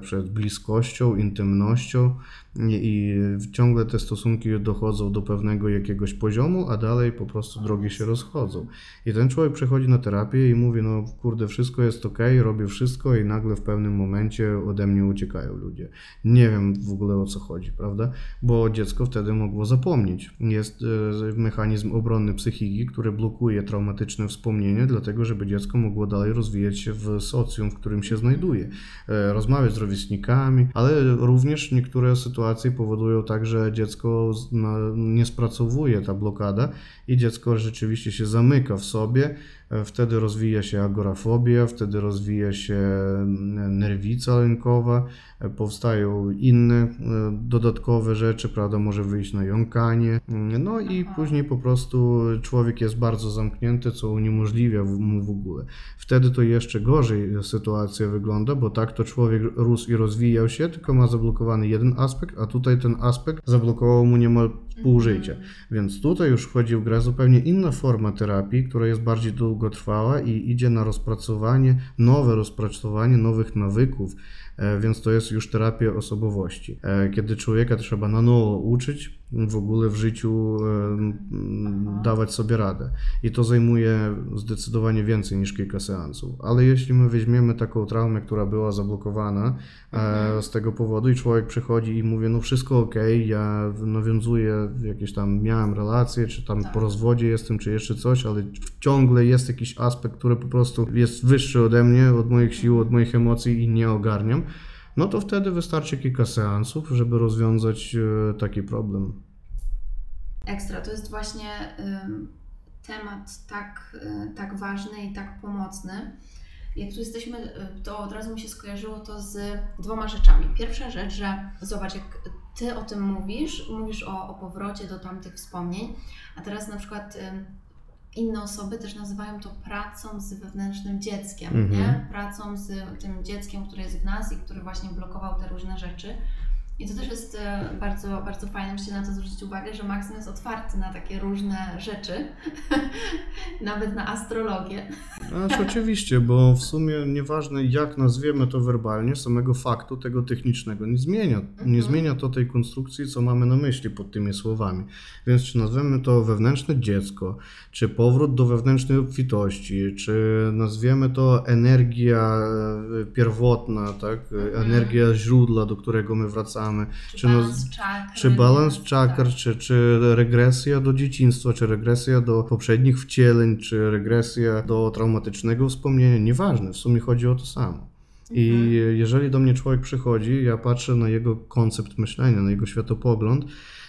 przed bliskością, intymnością i ciągle te stosunki dochodzą do pewnego jakiegoś poziomu, a dalej po prostu drogi się rozchodzą. I ten człowiek przychodzi na terapię i mówi, no kurde, wszystko jest ok, robię wszystko i nagle w pewnym momencie ode mnie uciekają ludzie. Nie wiem w ogóle o co chodzi, prawda? Bo dziecko wtedy mogło zapomnieć. Jest e, mechanizm obronny psychiki, który blokuje traumatyczne wspomnienie, dlatego żeby dziecko mogło dalej rozwijać się w socjum, w którym się znajduje. E, rozmawiać z rówieśnikami, ale również niektóre sytuacje sytuacje powodują tak, że dziecko nie spracowuje ta blokada i dziecko rzeczywiście się zamyka w sobie wtedy rozwija się agorafobia, wtedy rozwija się nerwica lękowa, e, powstają inne e, dodatkowe rzeczy, prawda, może wyjść na jąkanie, mm, no i później po prostu człowiek jest bardzo zamknięty, co uniemożliwia mu w ogóle. Wtedy to jeszcze gorzej sytuacja wygląda, bo tak to człowiek rósł i rozwijał się, tylko ma zablokowany jeden aspekt, a tutaj ten aspekt zablokował mu niemal pół życia. Więc tutaj już wchodzi w grę zupełnie inna forma terapii, która jest bardziej długotrwała i idzie na rozpracowanie, nowe rozpracowanie nowych nawyków, e, więc to jest już terapia osobowości. E, kiedy człowieka trzeba na nowo uczyć, w ogóle w życiu dawać sobie radę. I to zajmuje zdecydowanie więcej niż kilka seansów. Ale jeśli my weźmiemy taką traumę, która była zablokowana e, mhm. z tego powodu i człowiek przychodzi i mówi, no wszystko ok, ja nawiązuję jakieś tam, miałem relacje, czy tam tak. po rozwodzie jestem, czy jeszcze coś, ale ciągle jest jakiś aspekt, który po prostu jest wyższy ode mnie, od moich sił, od moich emocji i nie ogarniam no to wtedy wystarczy kilka seansów, żeby rozwiązać e, taki problem. Ekstra, to jest właśnie temat tak, e, tak ważny i tak pomocny. Jak tu jesteśmy, e, to od razu mi się skojarzyło to z dwoma rzeczami. Pierwsza rzecz, że zobacz, jak ty o tym mówisz, mówisz o, o powrocie do tamtych wspomnień, a teraz na przykład inne osoby też nazywają to pracą z wewnętrznym dzieckiem, mm -hmm. nie? Pracą z tym dzieckiem, które jest w nas i który właśnie blokował te różne rzeczy. I to też jest e, bardzo, bardzo fajne, myślę na to zwrócić uwagę, że Maksym jest otwarty na takie różne rzeczy, nawet na astrologię. Znaczy, oczywiście, bo w sumie nieważne jak nazwiemy to werbalnie, samego faktu tego technicznego nie zmienia. Nie mhm. zmienia to tej konstrukcji, co mamy na myśli pod tymi słowami. Więc czy nazwiemy to wewnętrzne dziecko, czy powrót do wewnętrznej obfitości, czy nazwiemy to energia e, pierwotna, tak? Mhm. energia źródła, do którego my wracamy, Czy, czy, balans no, czakr, czy balans czakr, tak. czy, czy regresja do dzieciństwa, czy regresja do poprzednich wcieleń, czy regresja do traumatycznego wspomnienia, nieważne, w sumie chodzi o to samo. I Mhm. jeżeli do mnie człowiek przychodzi, ja patrzę na jego koncept myślenia, na jego światopogląd.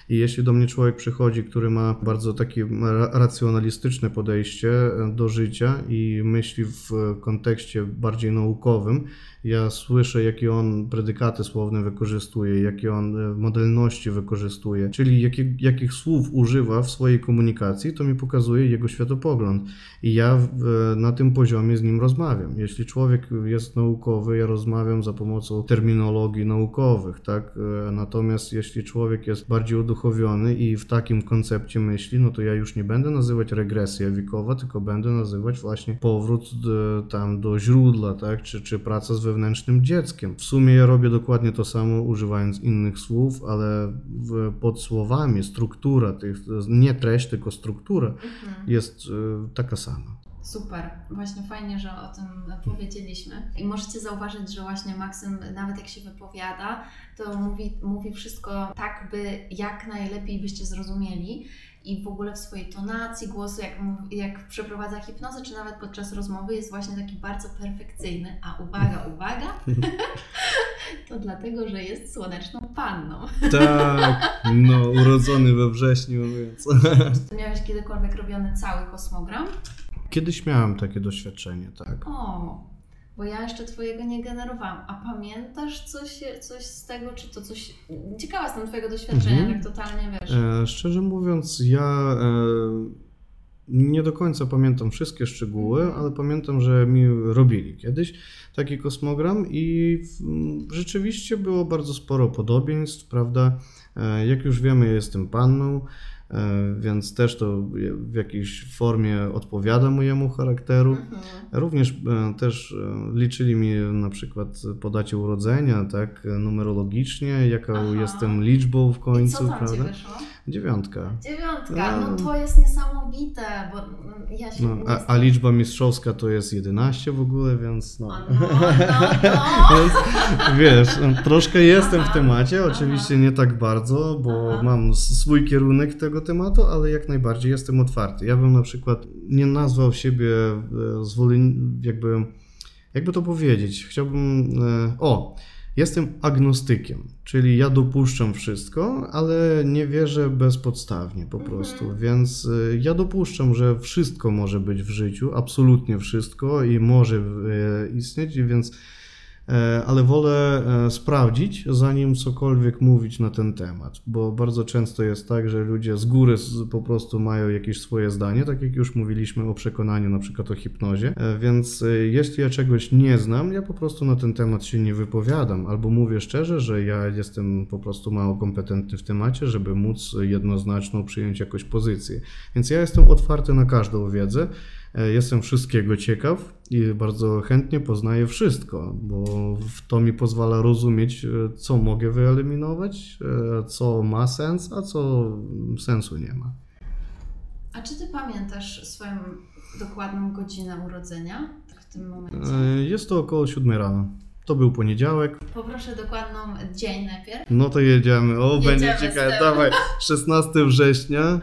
I jeśli do mnie człowiek przychodzi, który ma bardzo takie ra- racjonalistyczne podejście do życia i myśli w kontekście bardziej naukowym, ja słyszę, jakie on predykaty słowne wykorzystuje, jakie on e, modalności wykorzystuje, czyli jakie, jakich słów używa w swojej komunikacji, to mi pokazuje jego światopogląd. I ja w, na tym poziomie z nim rozmawiam. Jeśli człowiek jest naukowy, ja rozmawiam za pomocą terminologii naukowych, tak? E, Natomiast jeśli człowiek jest bardziej uduchowiony i w takim koncepcie myśli, no to ja już nie będę nazywać regresja wiekowa, tylko będę nazywać właśnie powrót tam do źródła, tak? Czy, czy praca z wewnętrznym dzieckiem. W sumie ja robię dokładnie to samo, używając innych słów, ale pod słowami struktura tych, nie treść, tylko struktura Mhm. jest e, taka sama. Super, właśnie fajnie, że o tym powiedzieliśmy. I możecie zauważyć, że właśnie Maksym, nawet jak się wypowiada, to mówi, mówi wszystko tak, by jak najlepiej byście zrozumieli. I w ogóle w swojej tonacji głosu, jak, jak przeprowadza hipnozę, czy nawet podczas rozmowy, jest właśnie taki bardzo perfekcyjny. A uwaga, uwaga, to dlatego, że jest słoneczną panną. Tak, no, urodzony we wrześniu, więc. Ty miałeś kiedykolwiek robiony cały kosmogram? Kiedyś miałem takie doświadczenie, tak. O, bo ja jeszcze Twojego nie generowałam. A pamiętasz coś, coś z tego, czy to coś... Ciekawa jestem Twojego doświadczenia, Mhm. tak totalnie wiesz. E, szczerze mówiąc, ja e, nie do końca pamiętam wszystkie szczegóły, Mhm. ale pamiętam, że mi robili kiedyś taki kosmogram i rzeczywiście było bardzo sporo podobieństw, prawda? E, jak już wiemy, ja jestem panną. E, Więc też to w jakiejś formie odpowiada mojemu charakteru. Mhm. Również e, też e, liczyli mi na przykład po dacie urodzenia, tak, numerologicznie, jaka Aha. jestem liczbą w I końcu, co tam Ci prawda? wyszło? Dziewiątka. Dziewiątka. No No. to jest niesamowite, bo mm, ja się No, a, a liczba mistrzowska to jest 11 w ogóle, więc no. No, no, no. Więc wiesz, no, troszkę jestem w Aha, temacie, aha. oczywiście nie tak bardzo, bo Aha. mam swój kierunek tego tematu, ale jak najbardziej jestem otwarty. Ja bym na przykład nie nazwał siebie e, zwolen... jakby, jakby to powiedzieć, chciałbym, e, o, jestem agnostykiem, czyli ja dopuszczam wszystko, ale nie wierzę bezpodstawnie po Mhm. prostu, więc e, ja dopuszczam, że wszystko może być w życiu, absolutnie wszystko i może e, istnieć, więc ale wolę e, sprawdzić, zanim cokolwiek mówić na ten temat, bo bardzo często jest tak, że ludzie z góry po prostu mają jakieś swoje zdanie, tak jak już mówiliśmy o przekonaniu, na przykład o hipnozie, E, więc e, jeśli ja czegoś nie znam, ja po prostu na ten temat się nie wypowiadam, albo mówię szczerze, że ja jestem po prostu mało kompetentny w temacie, żeby móc jednoznaczną przyjąć jakąś pozycję. Więc ja jestem otwarty na każdą wiedzę, E, Jestem wszystkiego ciekaw i bardzo chętnie poznaję wszystko, bo to mi pozwala rozumieć, e, co mogę wyeliminować, e, co ma sens, a co sensu nie ma. A czy Ty pamiętasz swoją dokładną godzinę urodzenia w tym momencie? E, Jest to około 7 rano. To był poniedziałek. Poproszę dokładną dzień najpierw. No to jedziemy. O, Jedziemy będzie ciekawe. Dawaj. 16 września.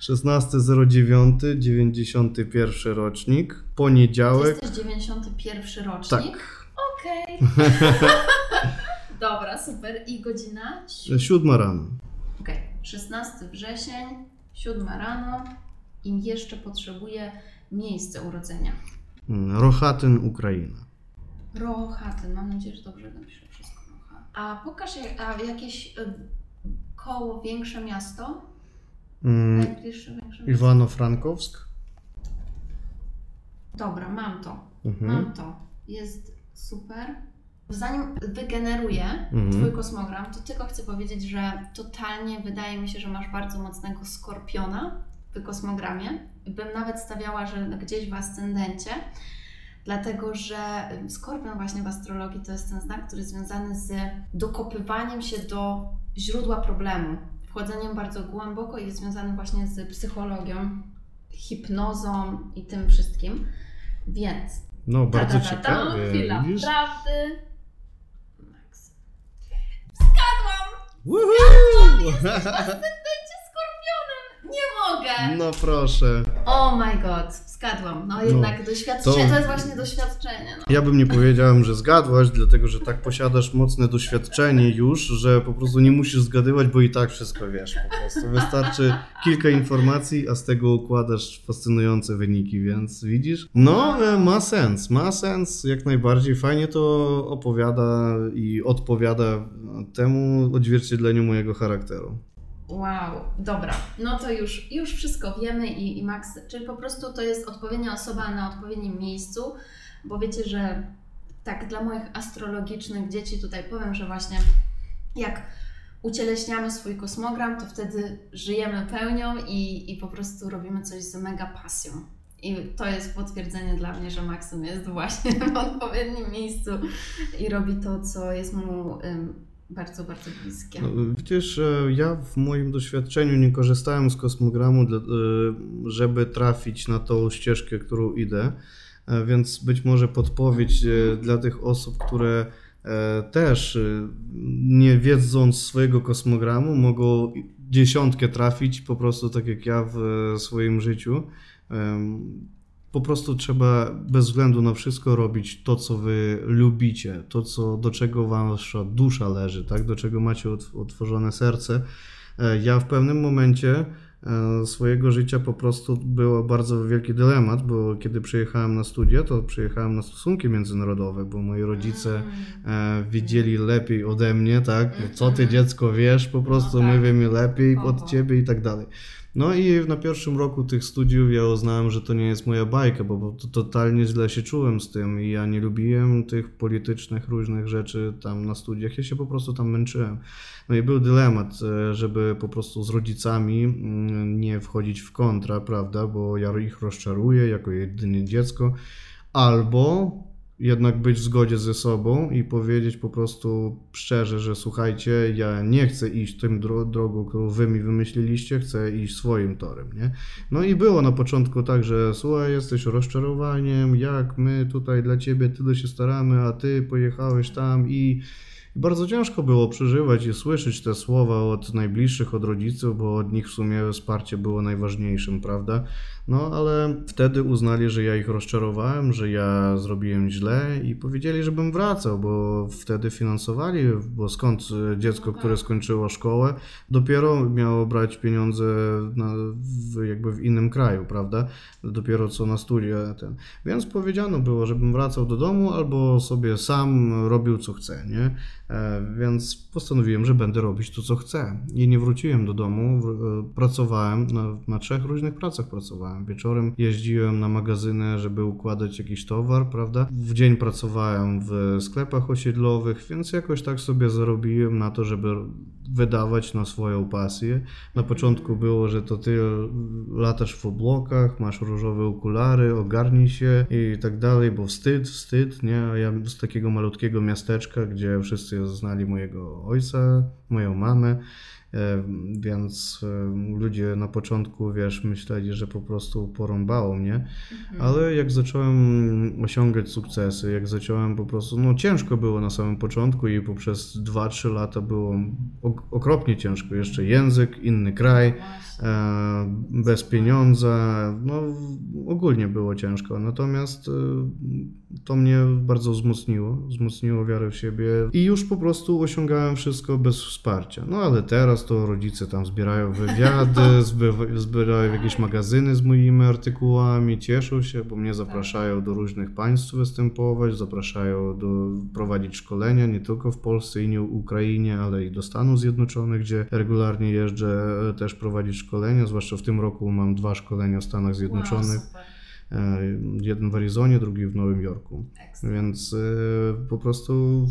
16.09, 91 rocznik. To Poniedziałek. jesteś 91 rocznik? Tak. Okej. Dobra, super. I godzina? 7 rano. Okej. 16 wrzesień, 7 rano. I jeszcze potrzebuję miejsce urodzenia. Mm, Rochatyn, Ukraina. Rohatyn. Mam nadzieję, że dobrze napiszę wszystko. A pokaż a jakieś y, koło większe miasto? Mm, większe miasto? Iwano-Frankowsk. Dobra, mam to. Mhm. Mam to. Jest super. Zanim wygeneruję Mhm. Twój kosmogram, to tylko chcę powiedzieć, że totalnie wydaje mi się, że masz bardzo mocnego skorpiona w kosmogramie. Bym nawet stawiała, że gdzieś w ascendencie, dlatego że skorpion właśnie w astrologii to jest ten znak, który jest związany z dokopywaniem się do źródła problemu, wchodzeniem bardzo głęboko i jest związany właśnie z psychologią, hipnozą i tym wszystkim. Więc No, bardzo ta, ta, ta, ta, ciekawie. Chwila widzisz? prawdy. Max. Woohoo! Ascendencie skorpionem! Nie mogę! No proszę. Oh my god, zgadłam. No jednak doświadczenie, to... to jest właśnie doświadczenie. No. Ja bym nie powiedziałem, że zgadłaś, dlatego że tak posiadasz mocne doświadczenie już, że po prostu nie musisz zgadywać, bo i tak wszystko wiesz po prostu. Wystarczy kilka informacji, a z tego układasz fascynujące wyniki, więc widzisz? No, e, ma sens, ma sens, jak najbardziej. Fajnie to opowiada i odpowiada temu odzwierciedleniu mojego charakteru. Wow, dobra. No to już, już wszystko wiemy i, i Max, czyli po prostu to jest odpowiednia osoba na odpowiednim miejscu, bo wiecie, że tak dla moich astrologicznych dzieci tutaj powiem, że właśnie jak ucieleśniamy swój kosmogram, to wtedy żyjemy pełnią i, i po prostu robimy coś z mega pasją. I to jest potwierdzenie dla mnie, że Maxim jest właśnie w odpowiednim miejscu i robi to, co jest mu bardzo, bardzo bliskie. No, widzisz, ja w moim doświadczeniu nie korzystałem z kosmogramu, e, żeby trafić na tą ścieżkę, którą idę, e, więc być może podpowiedź e, dla tych osób, które też nie wiedząc swojego kosmogramu mogą dziesiątkę trafić po prostu tak jak ja w swoim życiu po prostu trzeba bez względu na wszystko robić to, co wy lubicie, to, co, do czego wasza dusza leży, tak? do czego macie otworzone serce. E, ja w pewnym momencie e, swojego życia po prostu był bardzo wielki dylemat, bo kiedy przyjechałem na studia, to przyjechałem na stosunki międzynarodowe, bo moi rodzice e, wiedzieli lepiej ode mnie, tak? Co ty dziecko wiesz, po prostu no my tak. wiemy lepiej od ciebie i tak dalej. No i na pierwszym roku tych studiów ja uznałem, że to nie jest moja bajka, bo to totalnie źle się czułem z tym i ja nie lubiłem tych politycznych różnych rzeczy tam na studiach, ja się po prostu tam męczyłem. No i był dylemat, e, żeby po prostu z rodzicami mm, nie wchodzić w kontra, prawda, bo ja ich rozczaruję jako jedynie dziecko, albo jednak być w zgodzie ze sobą i powiedzieć po prostu szczerze, że słuchajcie, ja nie chcę iść tym dro drogą, którą wy mi wymyśliliście, chcę iść swoim torem, nie? No i było na początku tak, że słuchaj, jesteś rozczarowaniem, jak my tutaj dla ciebie tyle się staramy, a ty pojechałeś tam i bardzo ciężko było przeżywać i słyszeć te słowa od najbliższych, od rodziców, bo od nich w sumie wsparcie było najważniejszym, prawda? No ale wtedy uznali, że ja ich rozczarowałem, że ja zrobiłem źle i powiedzieli, żebym wracał, bo wtedy finansowali, bo skąd dziecko, no które tak. skończyło szkołę, dopiero miało brać pieniądze na, w, jakby w innym kraju, prawda? Dopiero co na studia ten. Więc powiedziano było, żebym wracał do domu albo sobie sam robił co chce, nie? E, więc postanowiłem, że będę robić to, co chcę. I nie wróciłem do domu. E, pracowałem, na, na trzech różnych pracach pracowałem. Wieczorem jeździłem na magazyny, żeby układać jakiś towar, prawda? W dzień pracowałem w sklepach osiedlowych, więc jakoś tak sobie zarobiłem na to, żeby wydawać na swoją pasję. Na początku było, że to ty latasz w oblokach, masz różowe okulary, ogarnij się i tak dalej, bo wstyd, wstyd, nie? A ja z takiego malutkiego miasteczka, gdzie wszyscy znali mojego ojca, moją mamę więc e, ludzie na początku, wiesz, myśleli, że po prostu porąbało mnie, mhm. ale jak zacząłem osiągać sukcesy, jak zacząłem po prostu, no ciężko było na samym początku i poprzez 2-3 lata było okropnie ciężko, jeszcze język, inny kraj, no e, bez pieniądza, no ogólnie było ciężko, natomiast to mnie bardzo wzmocniło, wzmocniło wiarę w siebie i już po prostu osiągałem wszystko bez wsparcia. No ale teraz to rodzice tam zbierają wywiady, zbierają jakieś magazyny z moimi artykułami, cieszą się, bo mnie zapraszają do różnych państw występować, zapraszają do prowadzić szkolenia nie tylko w Polsce i nie w Ukrainie, ale i do Stanów Zjednoczonych, gdzie regularnie jeżdżę też prowadzić szkolenia, zwłaszcza w tym roku mam dwa szkolenia w Stanach Zjednoczonych. Wow, E, jeden w Arizonie, drugi w Nowym Jorku. Więc e, po prostu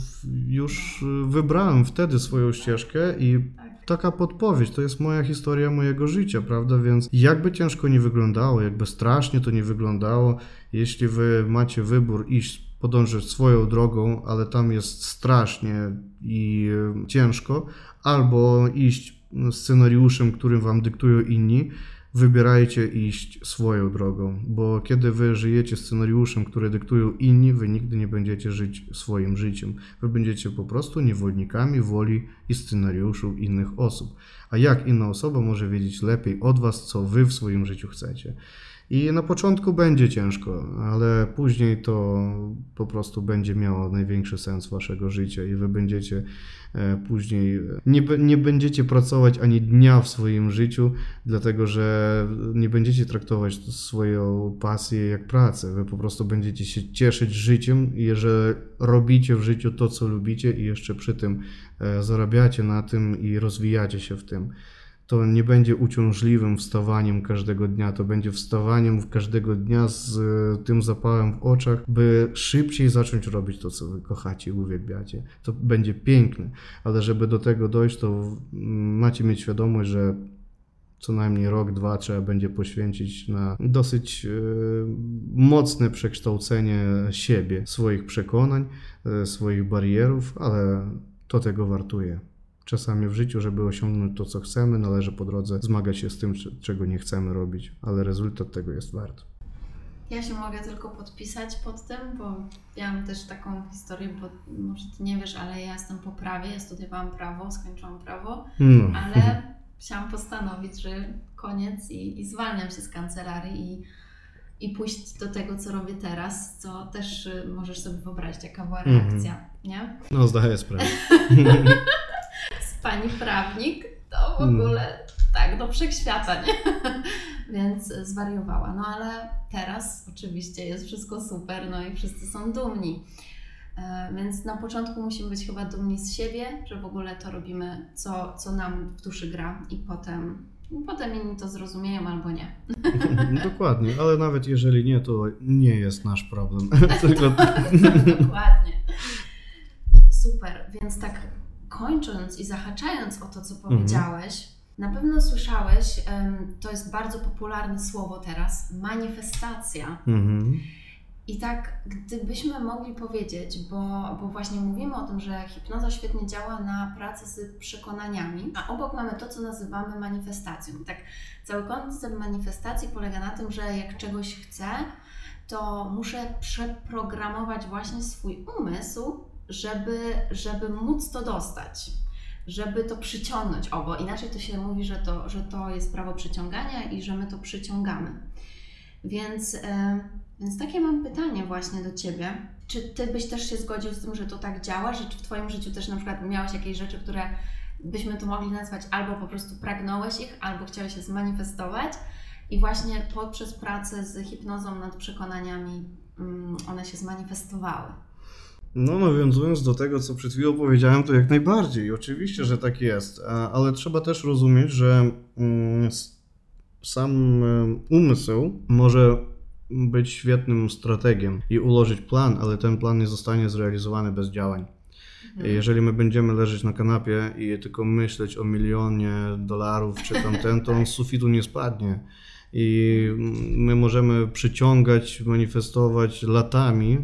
już wybrałem wtedy swoją ścieżkę i tak. Taka podpowiedź, to jest moja historia mojego życia, prawda? Więc jakby ciężko nie wyglądało, jakby strasznie to nie wyglądało, jeśli wy macie wybór iść podążyć swoją drogą, ale tam jest strasznie i ciężko, albo iść scenariuszem, którym wam dyktują inni, wybierajcie iść swoją drogą, bo kiedy wy żyjecie scenariuszem, który dyktują inni, wy nigdy nie będziecie żyć swoim życiem. Wy będziecie po prostu niewolnikami woli i scenariuszu innych osób. A jak inna osoba może wiedzieć lepiej od was, co wy w swoim życiu chcecie? I na początku będzie ciężko, ale później to po prostu będzie miało największy sens waszego życia i wy będziecie e, później, nie, nie będziecie pracować ani dnia w swoim życiu, dlatego że nie będziecie traktować swoją pasję jak pracę. Wy po prostu będziecie się cieszyć życiem, jeżeli robicie w życiu to, co lubicie i jeszcze przy tym e, zarabiacie na tym i rozwijacie się w tym to nie będzie uciążliwym wstawaniem każdego dnia, to będzie wstawaniem każdego dnia z e, tym zapałem w oczach, by szybciej zacząć robić to, co wy kochacie i uwielbiacie. To będzie piękne, ale żeby do tego dojść, to macie mieć świadomość, że co najmniej rok, dwa trzeba będzie poświęcić na dosyć e, mocne przekształcenie siebie, swoich przekonań, e, swoich barierów, ale to tego wartuje czasami w życiu, żeby osiągnąć to, co chcemy, należy po drodze zmagać się z tym, czego nie chcemy robić, ale rezultat tego jest wart. Ja się mogę tylko podpisać pod tym, bo miałam też taką historię, bo może ty nie wiesz, ale ja jestem po prawie, ja studiowałam prawo, skończyłam prawo, no. ale chciałam postanowić, że koniec i, i zwalniam się z kancelarii i, i pójść do tego, co robię teraz, co też y, możesz sobie wyobrazić, jaka była mhm. reakcja, mm -hmm. nie? No, zdaję sprawę. pani prawnik, to w hmm. ogóle tak do wszechświata, nie? Więc zwariowała. No ale teraz oczywiście jest wszystko super, no i wszyscy są dumni. E, więc na początku musimy być chyba dumni z siebie, że w ogóle to robimy, co, co nam w duszy gra, i potem, potem inni to zrozumieją albo nie. Dokładnie, ale nawet jeżeli nie, to nie jest nasz problem. Dokładnie. Super, więc tak kończąc i zahaczając o to, co mhm. powiedziałeś, na pewno słyszałeś, to jest bardzo popularne słowo teraz, manifestacja. Mhm. I tak, gdybyśmy mogli powiedzieć, bo, bo właśnie mówimy o tym, że hipnoza świetnie działa na pracę z przekonaniami, a obok mamy to, co nazywamy manifestacją. I tak, cały koncept manifestacji polega na tym, że jak czegoś chcę, to muszę przeprogramować właśnie swój umysł żeby, żeby móc to dostać, żeby to przyciągnąć. O, bo inaczej to się mówi, że to, że to jest prawo przyciągania i że my to przyciągamy. Więc, e, więc takie mam pytanie właśnie do Ciebie. Czy Ty byś też się zgodził z tym, że to tak działa? Że w Twoim życiu też na przykład miałeś jakieś rzeczy, które byśmy to mogli nazwać albo po prostu pragnąłeś ich, albo chciałeś się zmanifestować i właśnie poprzez pracę z hipnozą nad przekonaniami mm, one się zmanifestowały? No, nawiązując do tego, co przed chwilą powiedziałem, to jak najbardziej. Oczywiście, że tak jest, ale trzeba też rozumieć, że mm, sam umysł może być świetnym strategiem i ułożyć plan, ale ten plan nie zostanie zrealizowany bez działań. Mhm. Jeżeli my będziemy leżeć na kanapie i tylko myśleć o milionie dolarów czy tamten, to on z sufitu nie spadnie. I my możemy przyciągać, manifestować latami,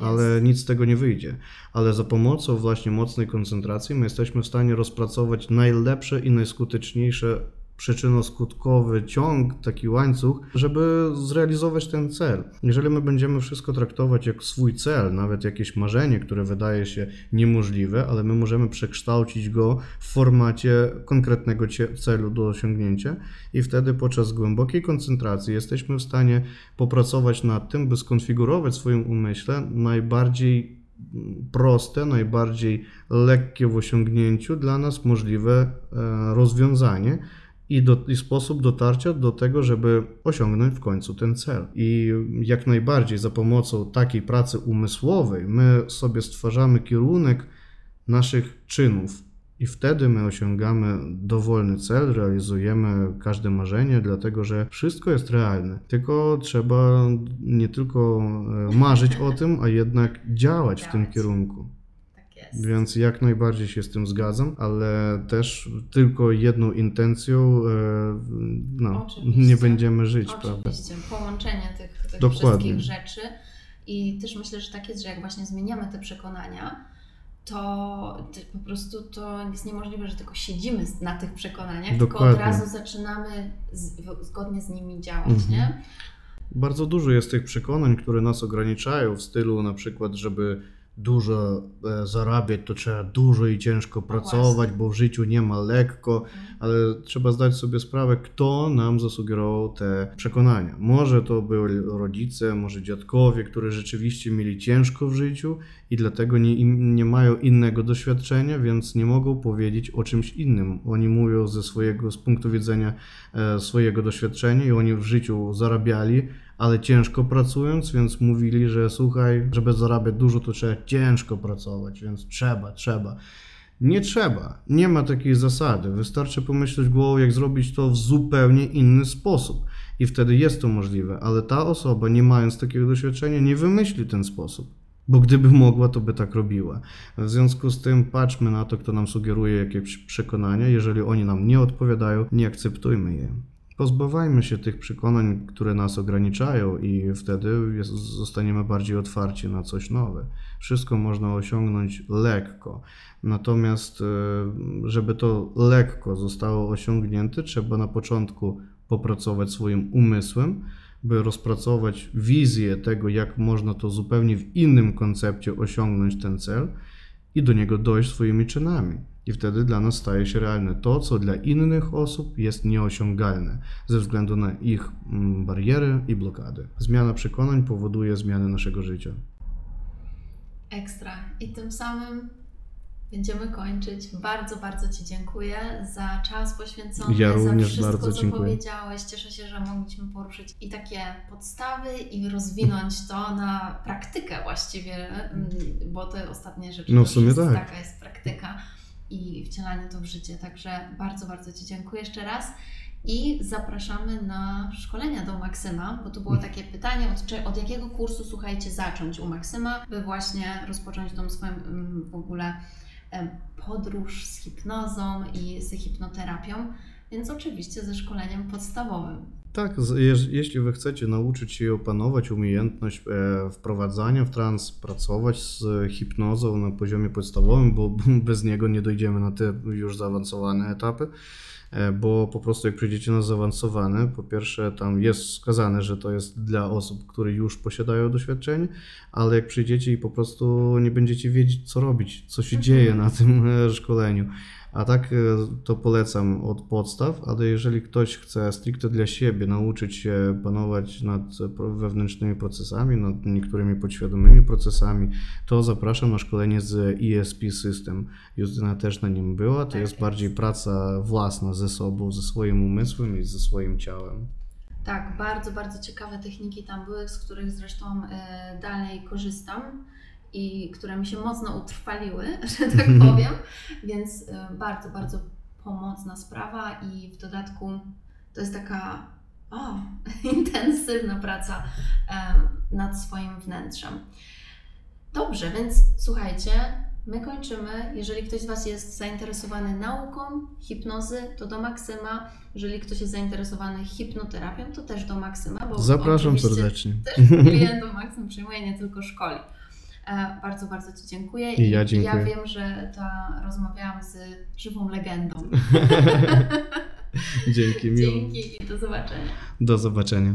ale nic z tego nie wyjdzie. Ale za pomocą właśnie mocnej koncentracji my jesteśmy w stanie rozpracować najlepsze i najskuteczniejsze przyczyno-skutkowy ciąg, taki łańcuch, żeby zrealizować ten cel. Jeżeli my będziemy wszystko traktować jak swój cel, nawet jakieś marzenie, które wydaje się niemożliwe, ale my możemy przekształcić go w formacie konkretnego celu do osiągnięcia i wtedy podczas głębokiej koncentracji jesteśmy w stanie popracować nad tym, by skonfigurować w swoim umyśle najbardziej proste, najbardziej lekkie w osiągnięciu dla nas możliwe e, rozwiązanie, i, do, i sposób dotarcia do tego, żeby osiągnąć w końcu ten cel. I jak najbardziej za pomocą takiej pracy umysłowej my sobie stwarzamy kierunek naszych czynów. I wtedy my osiągamy dowolny cel, realizujemy każde marzenie, dlatego że wszystko jest realne. Tylko trzeba nie tylko e, marzyć o tym, a jednak działać w tym kierunku jest. Więc jak najbardziej się z tym zgadzam, ale też tylko jedną intencją e, no, nie będziemy żyć, Oczywiście. prawda? Połączenie tych, tych wszystkich rzeczy i też myślę, że tak jest, że jak właśnie zmieniamy te przekonania, to po prostu to jest niemożliwe, że tylko siedzimy na tych przekonaniach, Dokładnie. tylko od razu zaczynamy z, zgodnie z nimi działać, Mhm. nie? Bardzo dużo jest tych przekonań, które nas ograniczają, w stylu na przykład, żeby dużo e, zarabiać, to trzeba dużo i ciężko pracować, bo w życiu nie ma lekko, ale trzeba zdać sobie sprawę, kto nam zasugerował te przekonania. Może to byli rodzice, może dziadkowie, którzy rzeczywiście mieli ciężko w życiu i dlatego nie, nie mają innego doświadczenia, więc nie mogą powiedzieć o czymś innym. Oni mówią ze swojego, z punktu widzenia e, swojego doświadczenia i oni w życiu zarabiali, ale ciężko pracując, więc mówili, że słuchaj, żeby zarabiać dużo, to trzeba ciężko pracować, więc trzeba, trzeba. Nie trzeba, nie ma takiej zasady. Wystarczy pomyśleć głową, jak zrobić to w zupełnie inny sposób. I wtedy jest to możliwe, ale ta osoba, nie mając takiego doświadczenia, nie wymyśli ten sposób. Bo gdyby mogła, to by tak robiła. W związku z tym patrzmy na to, kto nam sugeruje jakieś przekonania. Jeżeli oni nam nie odpowiadają, nie akceptujmy je. Pozbywajmy się tych przekonań, które nas ograniczają, i wtedy jest, zostaniemy bardziej otwarci na coś nowe. Wszystko można osiągnąć lekko. Natomiast, e, żeby to lekko zostało osiągnięte, trzeba na początku popracować swoim umysłem, by rozpracować wizję tego, jak można to zupełnie w innym koncepcie osiągnąć ten cel i do niego dojść swoimi czynami. I wtedy dla nas staje się realne to, co dla innych osób jest nieosiągalne ze względu na ich mm, bariery i blokady. Zmiana przekonań powoduje zmianę naszego życia. Ekstra. I tym samym będziemy kończyć. Bardzo, bardzo Ci dziękuję za czas poświęcony, Ja za również wszystko, bardzo co dziękuję. powiedziałeś. Cieszę się, że mogliśmy poruszyć i takie podstawy i rozwinąć to na praktykę właściwie, mm, bo te ostatnie rzeczy No, w sumie tak. taka jest praktyka i wcielanie to w życie. Także bardzo, bardzo Ci dziękuję jeszcze raz. I zapraszamy na szkolenia do Maksyma, bo tu było takie pytanie, od, czy, od jakiego kursu, słuchajcie, zacząć u Maksyma, by właśnie rozpocząć tą swoją mm, w ogóle podróż z hipnozą i z hipnoterapią, więc oczywiście ze szkoleniem podstawowym. Tak, jeż- jeśli wy chcecie nauczyć się opanować umiejętność e, wprowadzania w trans, pracować z hipnozą na poziomie podstawowym, bo bez niego nie dojdziemy na te już zaawansowane etapy, e, bo po prostu jak przyjdziecie na zaawansowane, po pierwsze tam jest wskazane, że to jest dla osób, które już posiadają doświadczenie, ale jak przyjdziecie i po prostu nie będziecie wiedzieć, co robić, co się Mhm. dzieje na tym e, szkoleniu. A tak e, to polecam od podstaw, ale jeżeli ktoś chce stricte dla siebie nauczyć się panować nad wewnętrznymi procesami, nad niektórymi podświadomymi procesami, to zapraszam na szkolenie z ESP System. Justyna też na nim była. To Tak jest jest. bardziej praca własna ze sobą, ze swoim umysłem i ze swoim ciałem. Tak, bardzo, bardzo ciekawe techniki tam były, z których zresztą e, dalej korzystam i które mi się mocno utrwaliły, że tak powiem, więc e, bardzo, bardzo pomocna sprawa i w dodatku to jest taka o, intensywna praca nad swoim wnętrzem. Dobrze, więc słuchajcie, my kończymy. Jeżeli ktoś z Was jest zainteresowany nauką hipnozy, to do Maksyma. Jeżeli ktoś jest zainteresowany hipnoterapią, to też do Maksyma. Bo Zapraszam serdecznie. Też klientów Maksym przyjmuje, nie tylko szkoli. E, bardzo, bardzo Ci dziękuję. I ja dziękuję. ja wiem, że ta rozmawiałam z żywą legendą. Dzięki, miło. Dzięki i do zobaczenia. Do zobaczenia.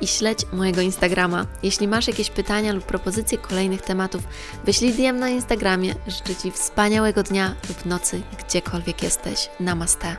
i śledź mojego Instagrama. Jeśli masz jakieś pytania lub propozycje kolejnych tematów, wyślij DM na Instagramie. Życzę Ci wspaniałego dnia lub nocy, gdziekolwiek jesteś. Namaste.